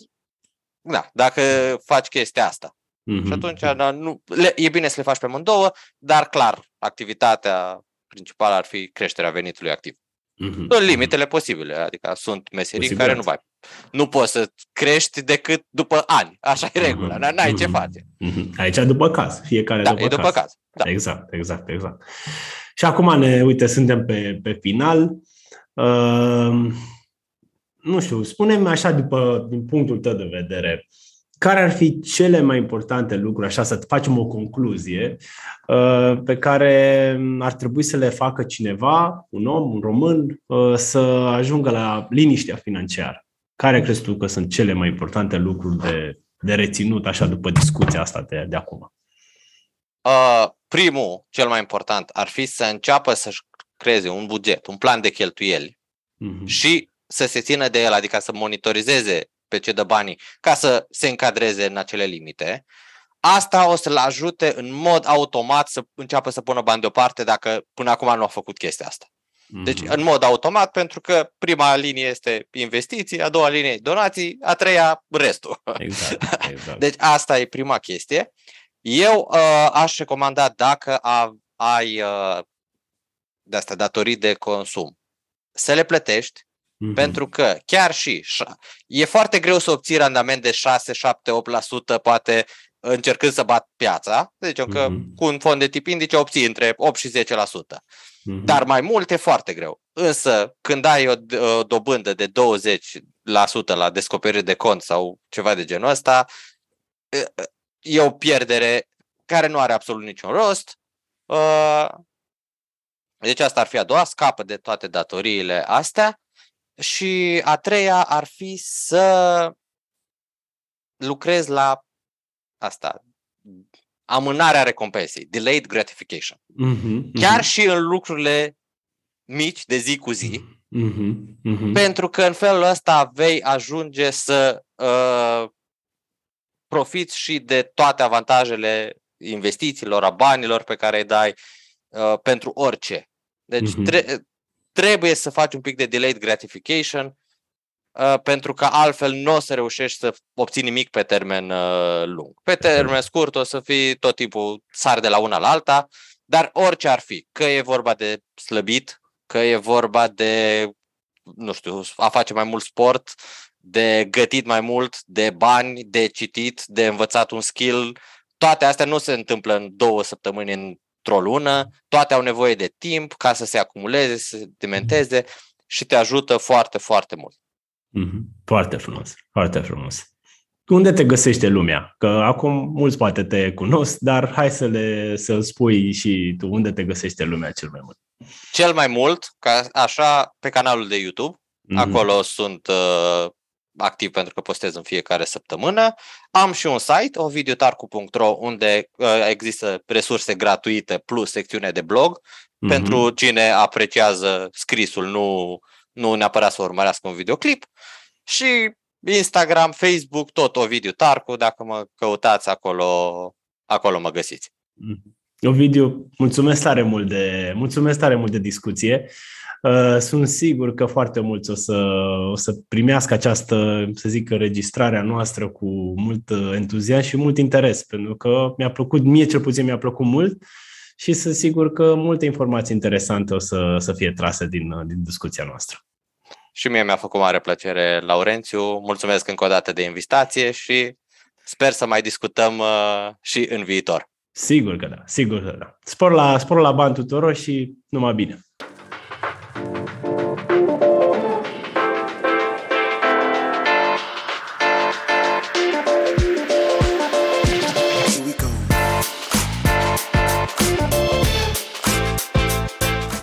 da, dacă faci chestia asta. Mm-hmm. Și atunci da, nu, le, e bine să le faci pe amândouă, dar clar, activitatea principală ar fi creșterea venitului activ. Mm-hmm. În limitele posibile, adică sunt meserii Posibil. care nu mai nu poți să crești decât după ani. Așa e regula, mm-hmm. n-ai ce face. Mm-hmm. Aici după caz, fiecare da, după, e după caz. caz. Da. Exact, exact, exact. Și acum ne, uite, suntem pe, pe final. Uh, nu știu, spunem așa după, din punctul tău de vedere, care ar fi cele mai importante lucruri, așa să facem o concluzie, uh, pe care ar trebui să le facă cineva, un om, un român, uh, să ajungă la liniștea financiară? Care crezi tu că sunt cele mai importante lucruri de, de reținut, așa, după discuția asta de, de acum? Uh, primul, cel mai important, ar fi să înceapă să-și creeze un buget, un plan de cheltuieli uh-huh. și să se țină de el, adică să monitorizeze pe ce dă banii ca să se încadreze în acele limite. Asta o să-l ajute în mod automat să înceapă să pună bani deoparte dacă până acum nu a făcut chestia asta. Deci, mhm. în mod automat, pentru că prima linie este investiții, a doua linie donații, a treia restul. Exact, exact. Deci, asta e prima chestie. Eu uh, aș recomanda dacă a, ai uh, de asta datorii de consum, să le plătești, Mm-hmm. Pentru că chiar și e foarte greu să obții randament de 6, 7, 8%, poate încercând să bat piața. Deci mm-hmm. că cu un fond de tip indice obții între 8 și 10%. Mm-hmm. Dar mai mult e foarte greu. Însă când ai o, o dobândă de 20% la descoperire de cont sau ceva de genul ăsta, e o pierdere care nu are absolut niciun rost. Deci asta ar fi a doua, scapă de toate datoriile astea și a treia ar fi să lucrez la asta, amânarea recompensei, delayed gratification. Mm-hmm, Chiar mm-hmm. și în lucrurile mici de zi cu zi, mm-hmm, mm-hmm. pentru că în felul ăsta vei ajunge să uh, profiți și de toate avantajele investițiilor, a banilor pe care îi dai uh, pentru orice. Deci mm-hmm. tre- trebuie să faci un pic de delayed gratification uh, pentru că altfel nu o să reușești să obții nimic pe termen uh, lung. Pe termen scurt o să fii tot timpul sar de la una la alta, dar orice ar fi, că e vorba de slăbit, că e vorba de, nu știu, a face mai mult sport, de gătit mai mult, de bani, de citit, de învățat un skill, toate astea nu se întâmplă în două săptămâni, în într-o lună, toate au nevoie de timp ca să se acumuleze, să se dementeze și te ajută foarte, foarte mult. Mm-hmm. Foarte frumos, foarte frumos. Unde te găsește lumea? Că acum mulți poate te cunosc, dar hai să le să spui și tu unde te găsește lumea cel mai mult. Cel mai mult, ca așa, pe canalul de YouTube. Mm-hmm. Acolo sunt uh, activ pentru că postez în fiecare săptămână. Am și un site, ovidiutarcu.ro, unde uh, există resurse gratuite plus secțiune de blog mm-hmm. pentru cine apreciază scrisul, nu, nu neapărat să urmărească un videoclip. Și Instagram, Facebook, tot Ovidiu Tarcu, dacă mă căutați acolo, acolo mă găsiți. Mm-hmm. Ovidiu, mulțumesc tare mult de, mulțumesc tare mult de discuție. Uh, sunt sigur că foarte mulți o să, o să primească această, să zic, înregistrarea noastră cu mult entuziasm și mult interes, pentru că mi-a plăcut, mie cel puțin mi-a plăcut mult și sunt sigur că multe informații interesante o să, să fie trase din, din discuția noastră. Și mie mi-a făcut mare plăcere, Laurențiu. Mulțumesc încă o dată de invitație și sper să mai discutăm uh, și în viitor. Sigur că da, sigur că da. Spor la, spor la bani tuturor și numai bine.